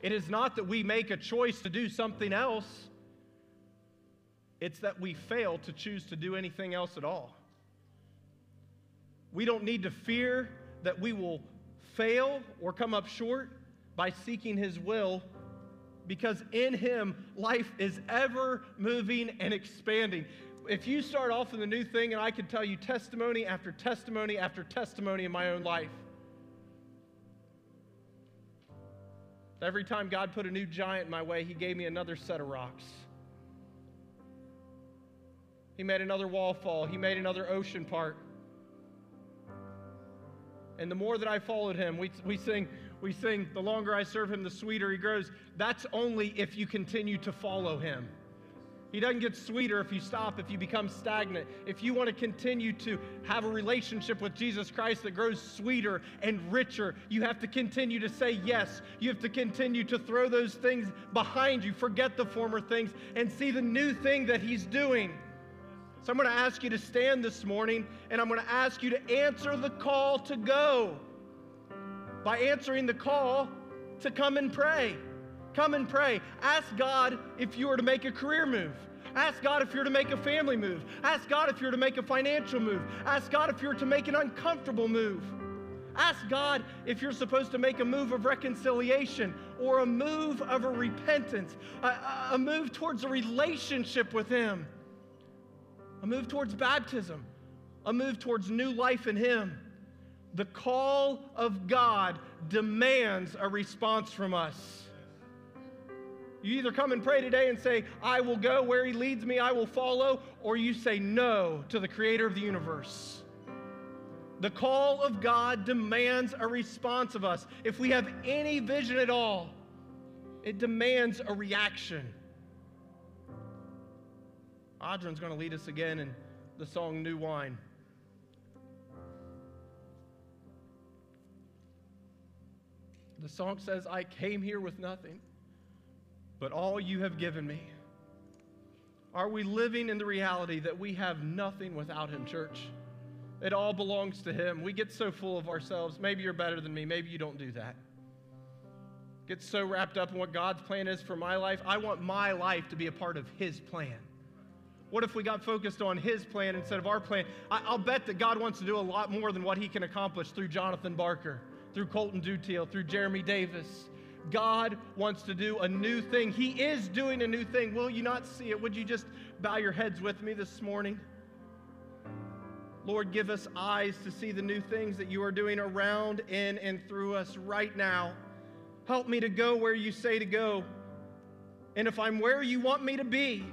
It is not that we make a choice to do something else, it's that we fail to choose to do anything else at all. We don't need to fear that we will fail or come up short by seeking His will because in Him, life is ever moving and expanding. If you start off in the new thing, and I can tell you testimony after testimony after testimony in my own life, Every time God put a new giant in my way, He gave me another set of rocks. He made another wall fall, He made another ocean part. And the more that I followed him, we, we sing, we sing, the longer I serve him, the sweeter he grows. That's only if you continue to follow him. He doesn't get sweeter if you stop, if you become stagnant. If you want to continue to have a relationship with Jesus Christ that grows sweeter and richer, you have to continue to say yes. You have to continue to throw those things behind you, forget the former things, and see the new thing that He's doing. So I'm going to ask you to stand this morning, and I'm going to ask you to answer the call to go by answering the call to come and pray. Come and pray. Ask God if you are to make a career move. Ask God if you're to make a family move. Ask God if you're to make a financial move. Ask God if you're to make an uncomfortable move. Ask God if you're supposed to make a move of reconciliation or a move of a repentance, a, a move towards a relationship with Him, a move towards baptism, a move towards new life in Him. The call of God demands a response from us. You either come and pray today and say, I will go where He leads me, I will follow, or you say no to the Creator of the universe. The call of God demands a response of us. If we have any vision at all, it demands a reaction. Audron's going to lead us again in the song New Wine. The song says, I came here with nothing, but all you have given me. Are we living in the reality that we have nothing without Him, church? It all belongs to Him. We get so full of ourselves. Maybe you're better than me. Maybe you don't do that. Get so wrapped up in what God's plan is for my life. I want my life to be a part of His plan. What if we got focused on His plan instead of our plan? I, will bet that God wants to do a lot more than what He can accomplish through Jonathan Barker, through Colton Dutiel, through Jeremy Davis. God wants to do a new thing. He is doing a new thing. Will you not see it? Would you just bow your heads with me this morning? Lord, give us eyes to see the new things that you are doing around, in, and through us right now. Help me to go where you say to go. And if I'm where you want me to be,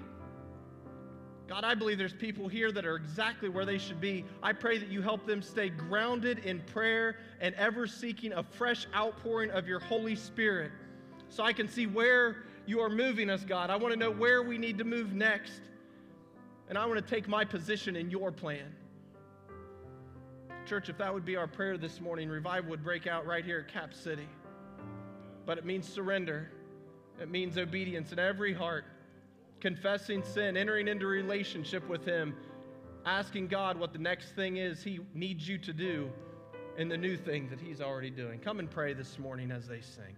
God, I believe there's people here that are exactly where they should be. I pray that you help them stay grounded in prayer and ever seeking a fresh outpouring of your Holy Spirit so I can see where you are moving us, God. I want to know where we need to move next. And I want to take my position in your plan. Church, if that would be our prayer this morning, revival would break out right here at Cap City. But it means surrender, it means obedience in every heart confessing sin, entering into relationship with Him, asking God what the next thing is He needs you to do in the new thing that He's already doing. Come and pray this morning as they sing.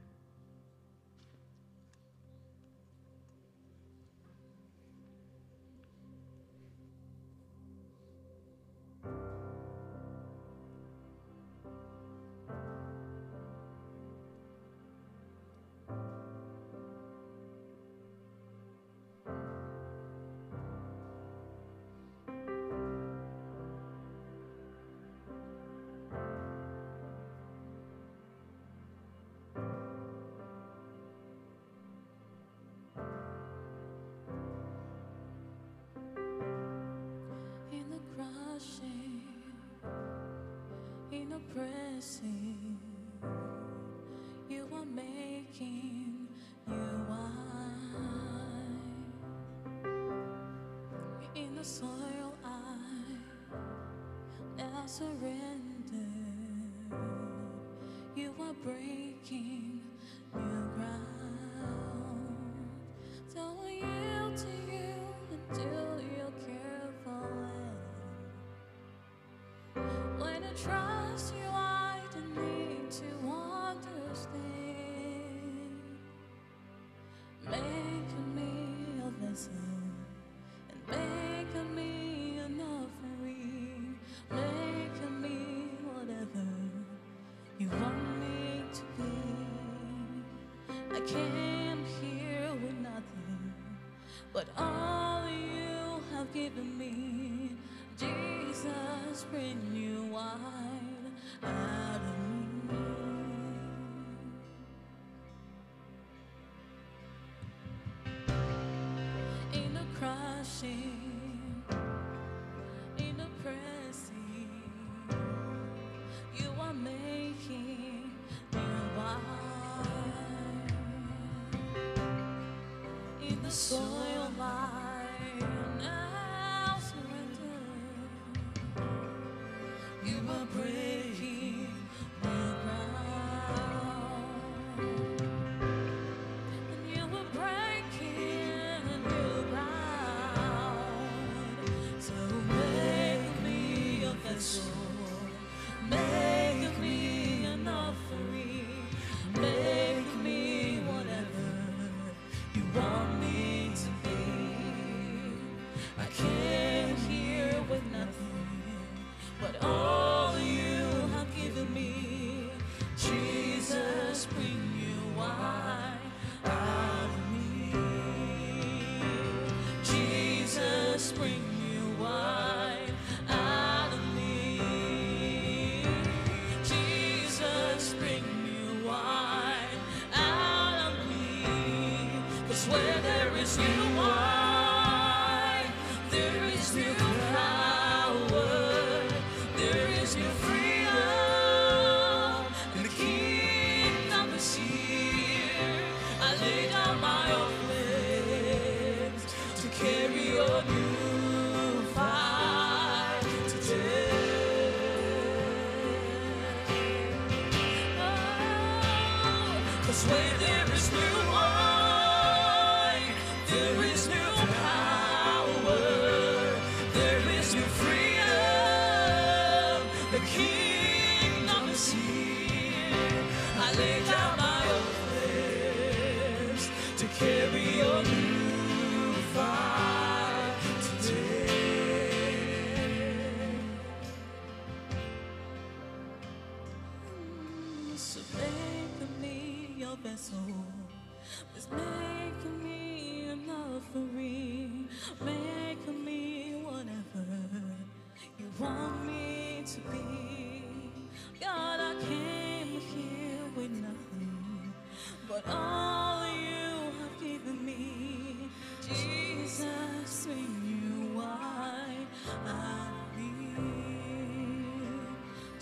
Surrender. You are breaking but all you have given me, Jesus, bring you wine out of me. In the crushing, in the pressing, you are making me wine. In the soil.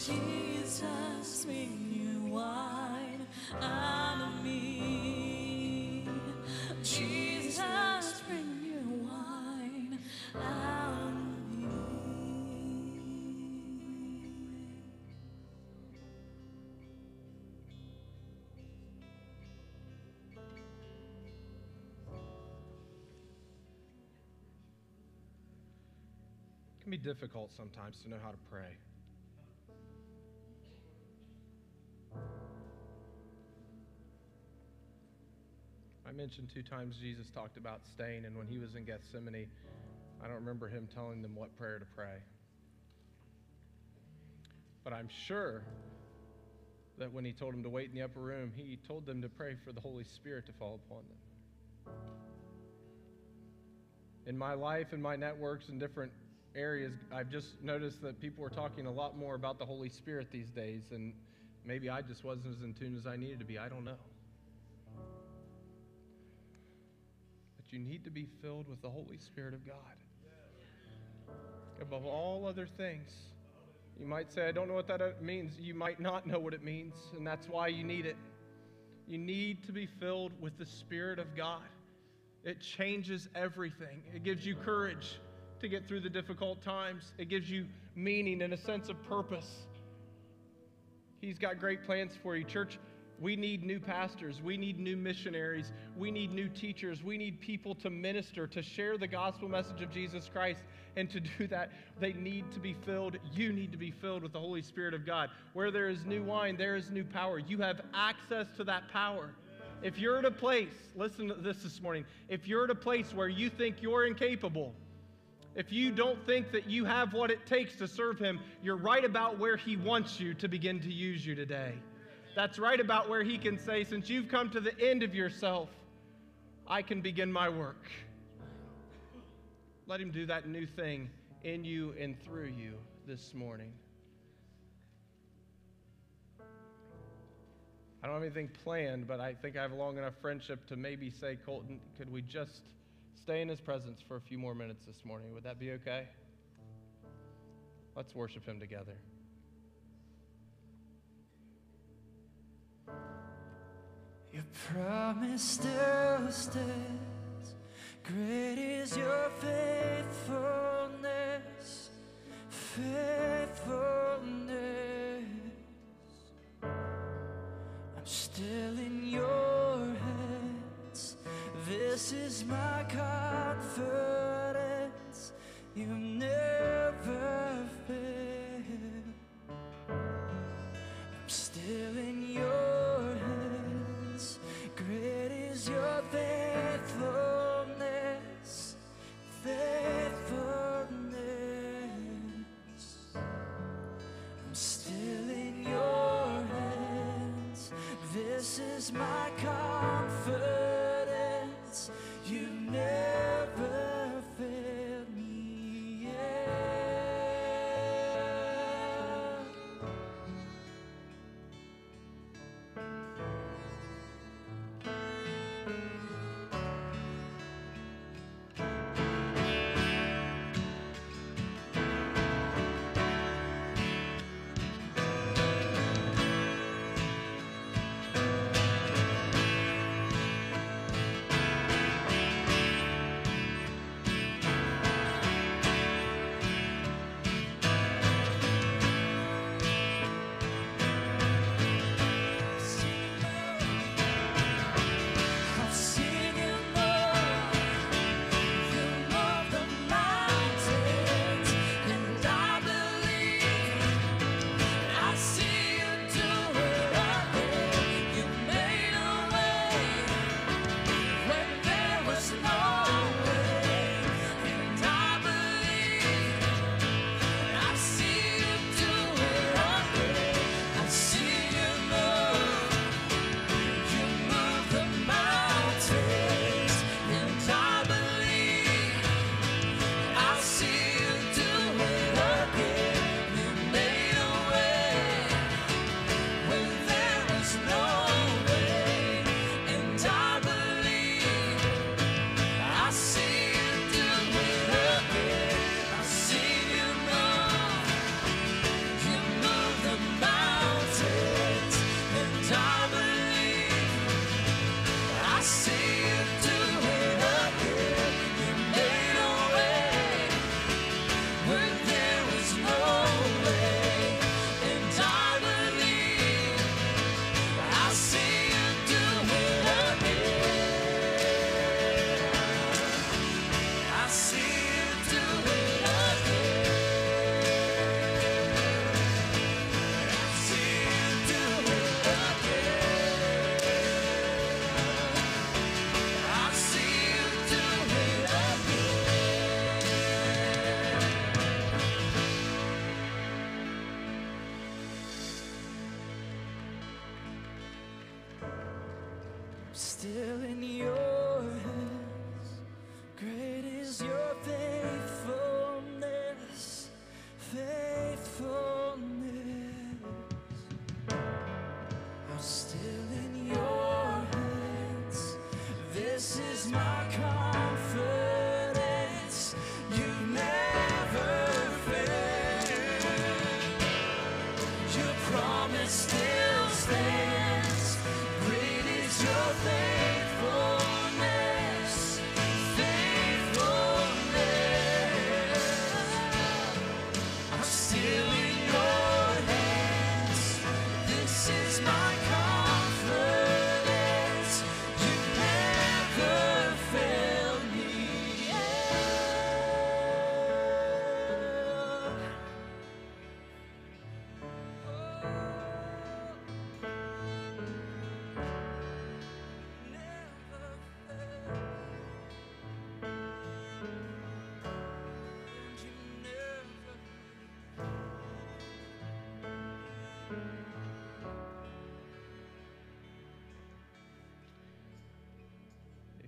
Jesus, bring you wine out of me. Jesus, bring you wine out of me. It can be difficult sometimes to know how to pray. Mentioned two times Jesus talked about staying, and when he was in Gethsemane, I don't remember him telling them what prayer to pray. But I'm sure that when he told them to wait in the upper room, he told them to pray for the Holy Spirit to fall upon them. In my life and my networks and different areas, I've just noticed that people are talking a lot more about the Holy Spirit these days, and maybe I just wasn't as in tune as I needed to be. I don't know. You need to be filled with the Holy Spirit of God. Above all other things. You might say, I don't know what that means. You might not know what it means, and that's why you need it. You need to be filled with the Spirit of God. It changes everything. It gives you courage to get through the difficult times, it gives you meaning and a sense of purpose. He's got great plans for you. Church, we need new pastors. We need new missionaries. We need new teachers. We need people to minister, to share the gospel message of Jesus Christ. And to do that, they need to be filled. You need to be filled with the Holy Spirit of God. Where there is new wine, there is new power. You have access to that power. If you're at a place, listen to this this morning, if you're at a place where you think you're incapable, if you don't think that you have what it takes to serve Him, you're right about where He wants you to begin to use you today. That's right about where He can say, since you've come to the end of yourself, I can begin my work. Let Him do that new thing in you and through you this morning. I don't have anything planned, but I think I have long enough friendship to maybe say, Colton, could we just stay in his presence for a few more minutes this morning? Would that be okay? Let's worship him together. Your promise still stands. Great is your faithfulness, faithfulness. I'm still in your hands. This is my confidence. You my comfort.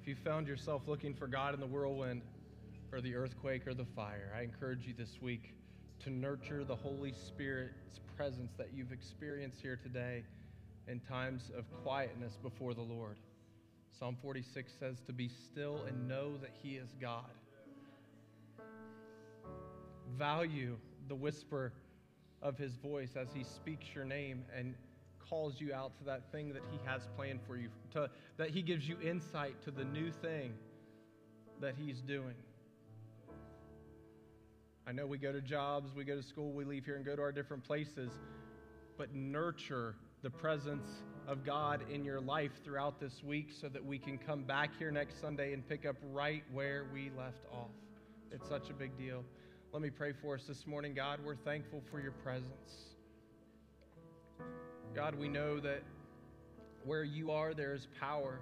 you found yourself looking for God in the whirlwind or the earthquake or the fire, I encourage you this week to nurture the Holy Spirit's presence that you've experienced here today in times of quietness before the Lord. Psalm 46 says, To be still and know that He is God. Value the whisper of His voice as He speaks your name and calls you out to that thing that He has planned for you, to, that He gives you insight to the new thing that He's doing. I know we go to jobs, we go to school, we leave here and go to our different places, but nurture the presence of God in your life throughout this week so that we can come back here next Sunday and pick up right where we left off. It's such a big deal. Let me pray for us this morning, God. We're thankful for your presence. God, we know that where you are, there is power.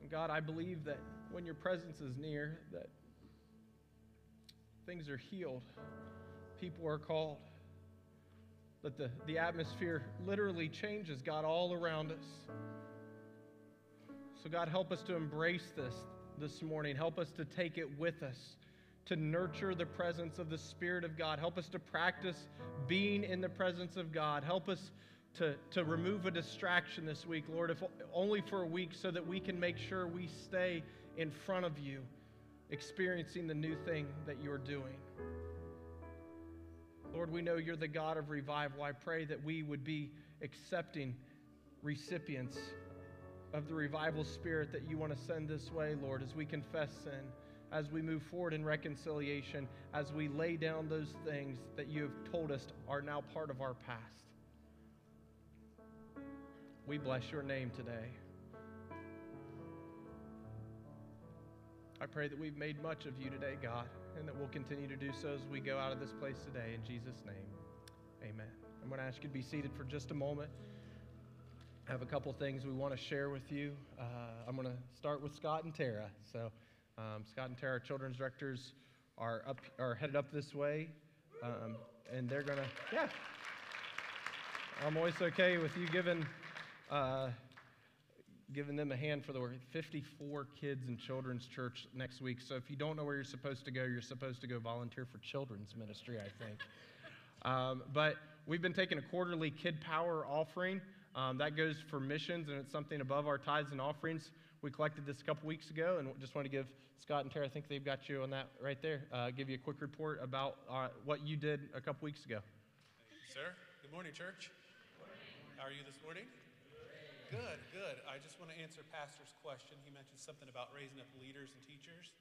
And God, I believe that when your presence is near, that things are healed, people are called, that the, the atmosphere literally changes, God, all around us. So, God, help us to embrace this this morning. Help us to take it with us, to nurture the presence of the Spirit of God. Help us to practice being in the presence of God. Help us to, to remove a distraction this week, Lord, if only for a week, so that we can make sure we stay in front of you, experiencing the new thing that you're doing. Lord, we know you're the God of revival. I pray that we would be accepting recipients of the revival spirit that you want to send this way, Lord, as we confess sin, as we move forward in reconciliation, as we lay down those things that you have told us are now part of our past. We bless your name today. I pray that we've made much of you today, God, and that we'll continue to do so as we go out of this place today. In Jesus' name, amen. I'm going to ask you to be seated for just a moment. I have a couple things we want to share with you. Uh, I'm going to start with Scott and Tara. So, um, Scott and Tara, children's directors, are up are headed up this way, um, and they're to yeah. I'm always okay with you giving uh, giving them a hand for the work. 54 kids in children's church next week. So if you don't know where you're supposed to go, you're supposed to go volunteer for children's ministry, I think. um, but we've been taking a quarterly Kid Power offering. Um, that goes for missions, and it's something above our tithes and offerings. We collected this a couple weeks ago, and just want to give Scott and Tara, I think they've got you on that right there, uh, give you a quick report about uh, what you did a couple weeks ago. Sir, good morning, church. How are you this morning? Good, good. I just want to answer Pastor's question. He mentioned something about raising up leaders and teachers.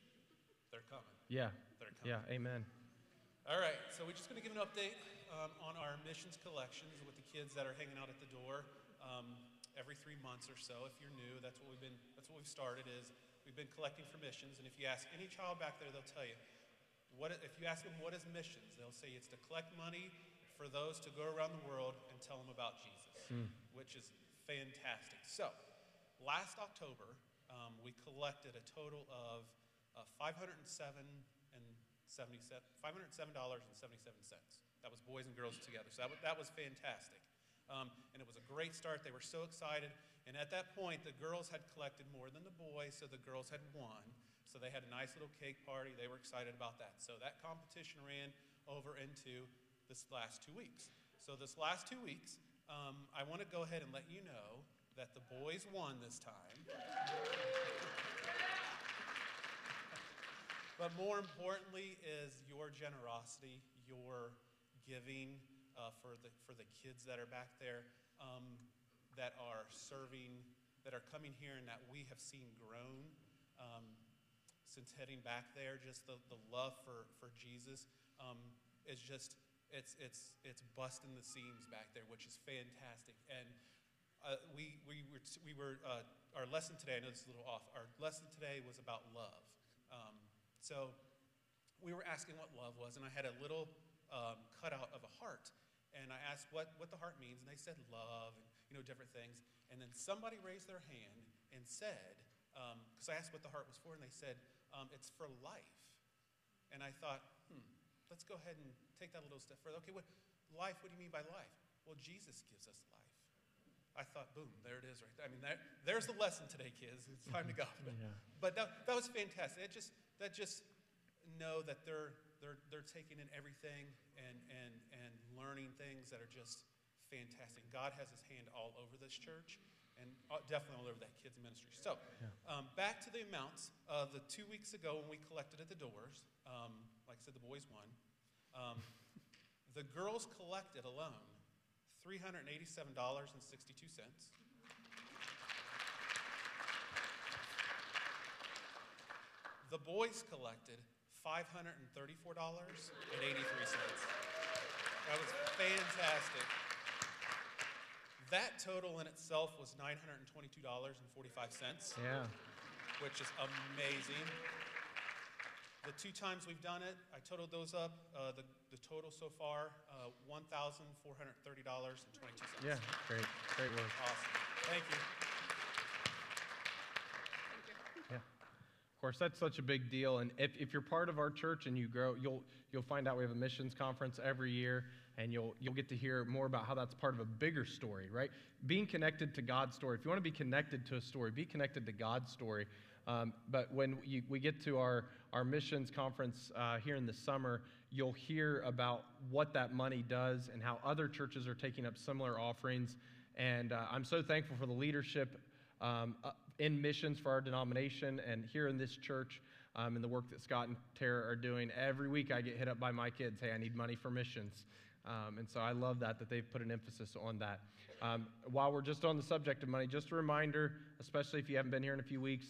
They're coming. Yeah. They're coming. Yeah, amen. All right, so we're just going to give an update um, on our missions collections with the kids that are hanging out at the door um, every three months or so. If you're new, that's what we've been. That's what we've started. Is we've been collecting for missions, and if you ask any child back there, they'll tell you. What if you ask them what is missions? They'll say it's to collect money for those to go around the world and tell them about Jesus, which is fantastic. So, last October, um, we collected a total of uh, 507 and 77 $507.77. That was boys and girls together. So that was, that was fantastic. Um, and it was a great start. They were so excited. And at that point, the girls had collected more than the boys, so the girls had won. So they had a nice little cake party. They were excited about that. So that competition ran over into this last two weeks. So this last two weeks, um, I want to go ahead and let you know that the boys won this time. But more importantly is your generosity, your giving uh, for, the, for the kids that are back there, um, that are serving, that are coming here and that we have seen grown um, since heading back there. Just the, the love for, for Jesus um, is just, it's, it's, it's busting the seams back there, which is fantastic. And uh, we, we were, we were uh, our lesson today, I know this is a little off, our lesson today was about love. Um, so we were asking what love was, and I had a little um, cutout of a heart. And I asked what, what the heart means, and they said love and you know different things. And then somebody raised their hand and said, because I asked what the heart was for, and they said um, it's for life. And I thought, hmm, let's go ahead and take that a little step further. Okay, what life? What do you mean by life? Well, Jesus gives us life. I thought, boom, there it is right there. I mean, that, there's the lesson today, kids. It's time to go. Yeah. But that, that was fantastic. It just, that just know that they're, they're, they're taking in everything and, and, and learning things that are just fantastic. God has his hand all over this church and uh, definitely all over that kids ministry. So, um, back to the amounts of the two weeks ago when we collected at the doors. Um, like I said, the boys won. Um, the girls collected alone $387.62. The boys collected $534.83. That was fantastic. That total in itself was $922.45, Yeah. which is amazing. The two times we've done it, I totaled those up. Uh, the, the total so far, uh, $1,430.22. Yeah. Great. Great work. Awesome. Thank you. Yeah. Of course, that's such a big deal. And if, if you're part of our church and you grow, you'll, you'll find out we have a missions conference every year, and you'll, you'll get to hear more about how that's part of a bigger story, right? Being connected to God's story. If you want to be connected to a story, be connected to God's story. Um, but when you, we get to our, our missions conference uh, here in the summer, you'll hear about what that money does and how other churches are taking up similar offerings. And uh, I'm so thankful for the leadership um, uh, in missions for our denomination and here in this church um, and the work that Scott and Tara are doing. Every week I get hit up by my kids, hey, I need money for missions. Um, and so I love that, that they've put an emphasis on that. Um, while we're just on the subject of money, just a reminder, especially if you haven't been here in a few weeks,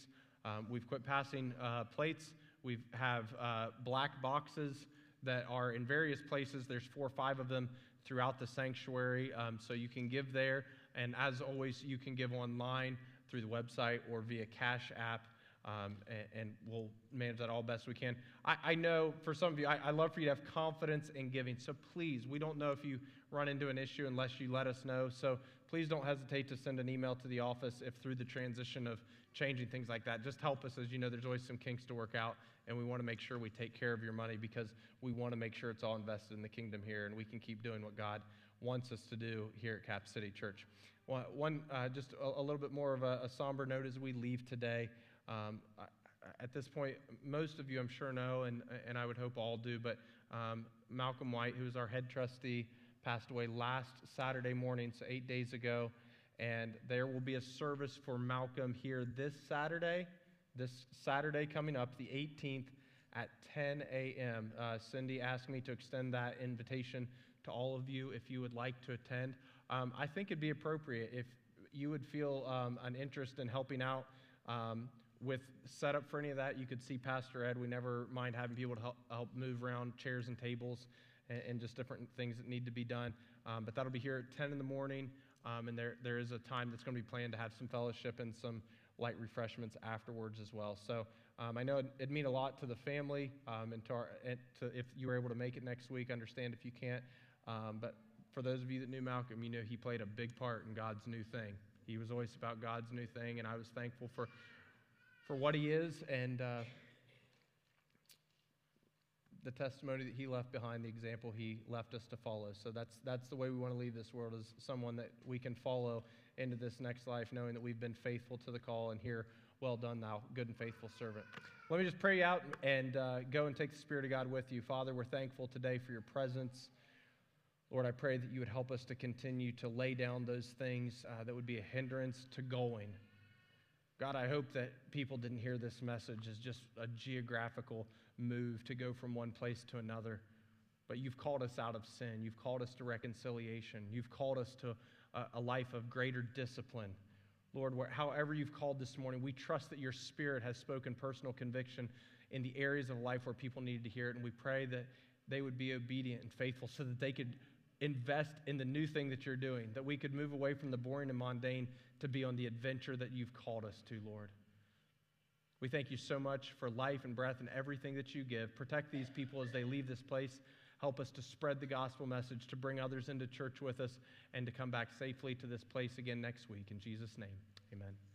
um, we've quit passing uh, plates. We have uh, black boxes that are in various places. There's four or five of them throughout the sanctuary, um, so you can give there. And as always, you can give online through the website or via Cash App, um, and, and, we'll manage that all best we can. I, I know for some of you, I, I, love for you to have confidence in giving. So please, we don't know if you run into an issue unless you let us know. So please don't hesitate to send an email to the office if through the transition of changing things like that. Just help us as you know there's always some kinks to work out, and we want to make sure we take care of your money because we want to make sure it's all invested in the kingdom here and we can keep doing what God wants us to do here at Cap City Church. One, uh, just a, a, little bit more of a, a, somber note as we leave today. Um, I, at this point, most of you I'm sure know, and, and I would hope all do, but um, Malcolm White, who is our head trustee, passed away last Saturday morning, so eight days ago. And there will be a service for Malcolm here this Saturday, this Saturday coming up, the 18th at 10 a.m. Uh, Cindy asked me to extend that invitation to all of you if you would like to attend. Um, I think it'd be appropriate if you would feel um, an interest in helping out um, with setup for any of that. You could see Pastor Ed. We never mind having people to help, help move around chairs and tables and, and, just different things that need to be done. Um, but that'll be here at 10 in the morning. Um, and there, there is a time that's going to be planned to have some fellowship and some light refreshments afterwards as well. So um, I know it, would mean a lot to the family um, and, to our, and to if you were able to make it next week. Understand if you can't. Um, but for those of you that knew Malcolm, you know he played a big part in God's new thing. He was always about God's new thing, and I was thankful for, for what he is and uh, the testimony that he left behind, the example he left us to follow. So that's, that's the way we want to leave this world as someone that we can follow into this next life, knowing that we've been faithful to the call and hear, well done, thou good and faithful servant. Let me just pray out and uh, go and take the Spirit of God with you. Father, we're thankful today for your presence. Lord, I pray that you would help us to continue to lay down those things uh, that would be a hindrance to going. God, I hope that people didn't hear this message as just a geographical move to go from one place to another. But you've called us out of sin. You've called us to reconciliation. You've called us to a, a life of greater discipline. Lord, however you've called this morning, we trust that your spirit has spoken personal conviction in the areas of life where people needed to hear it. And we pray that they would be obedient and faithful so that they could invest in the new thing that you're doing, that we could move away from the boring and mundane to be on the adventure that you've called us to, Lord. We thank you so much for life and breath and everything that you give. Protect these people as they leave this place. Help us to spread the gospel message, to bring others into church with us, and to come back safely to this place again next week. In Jesus' name, amen.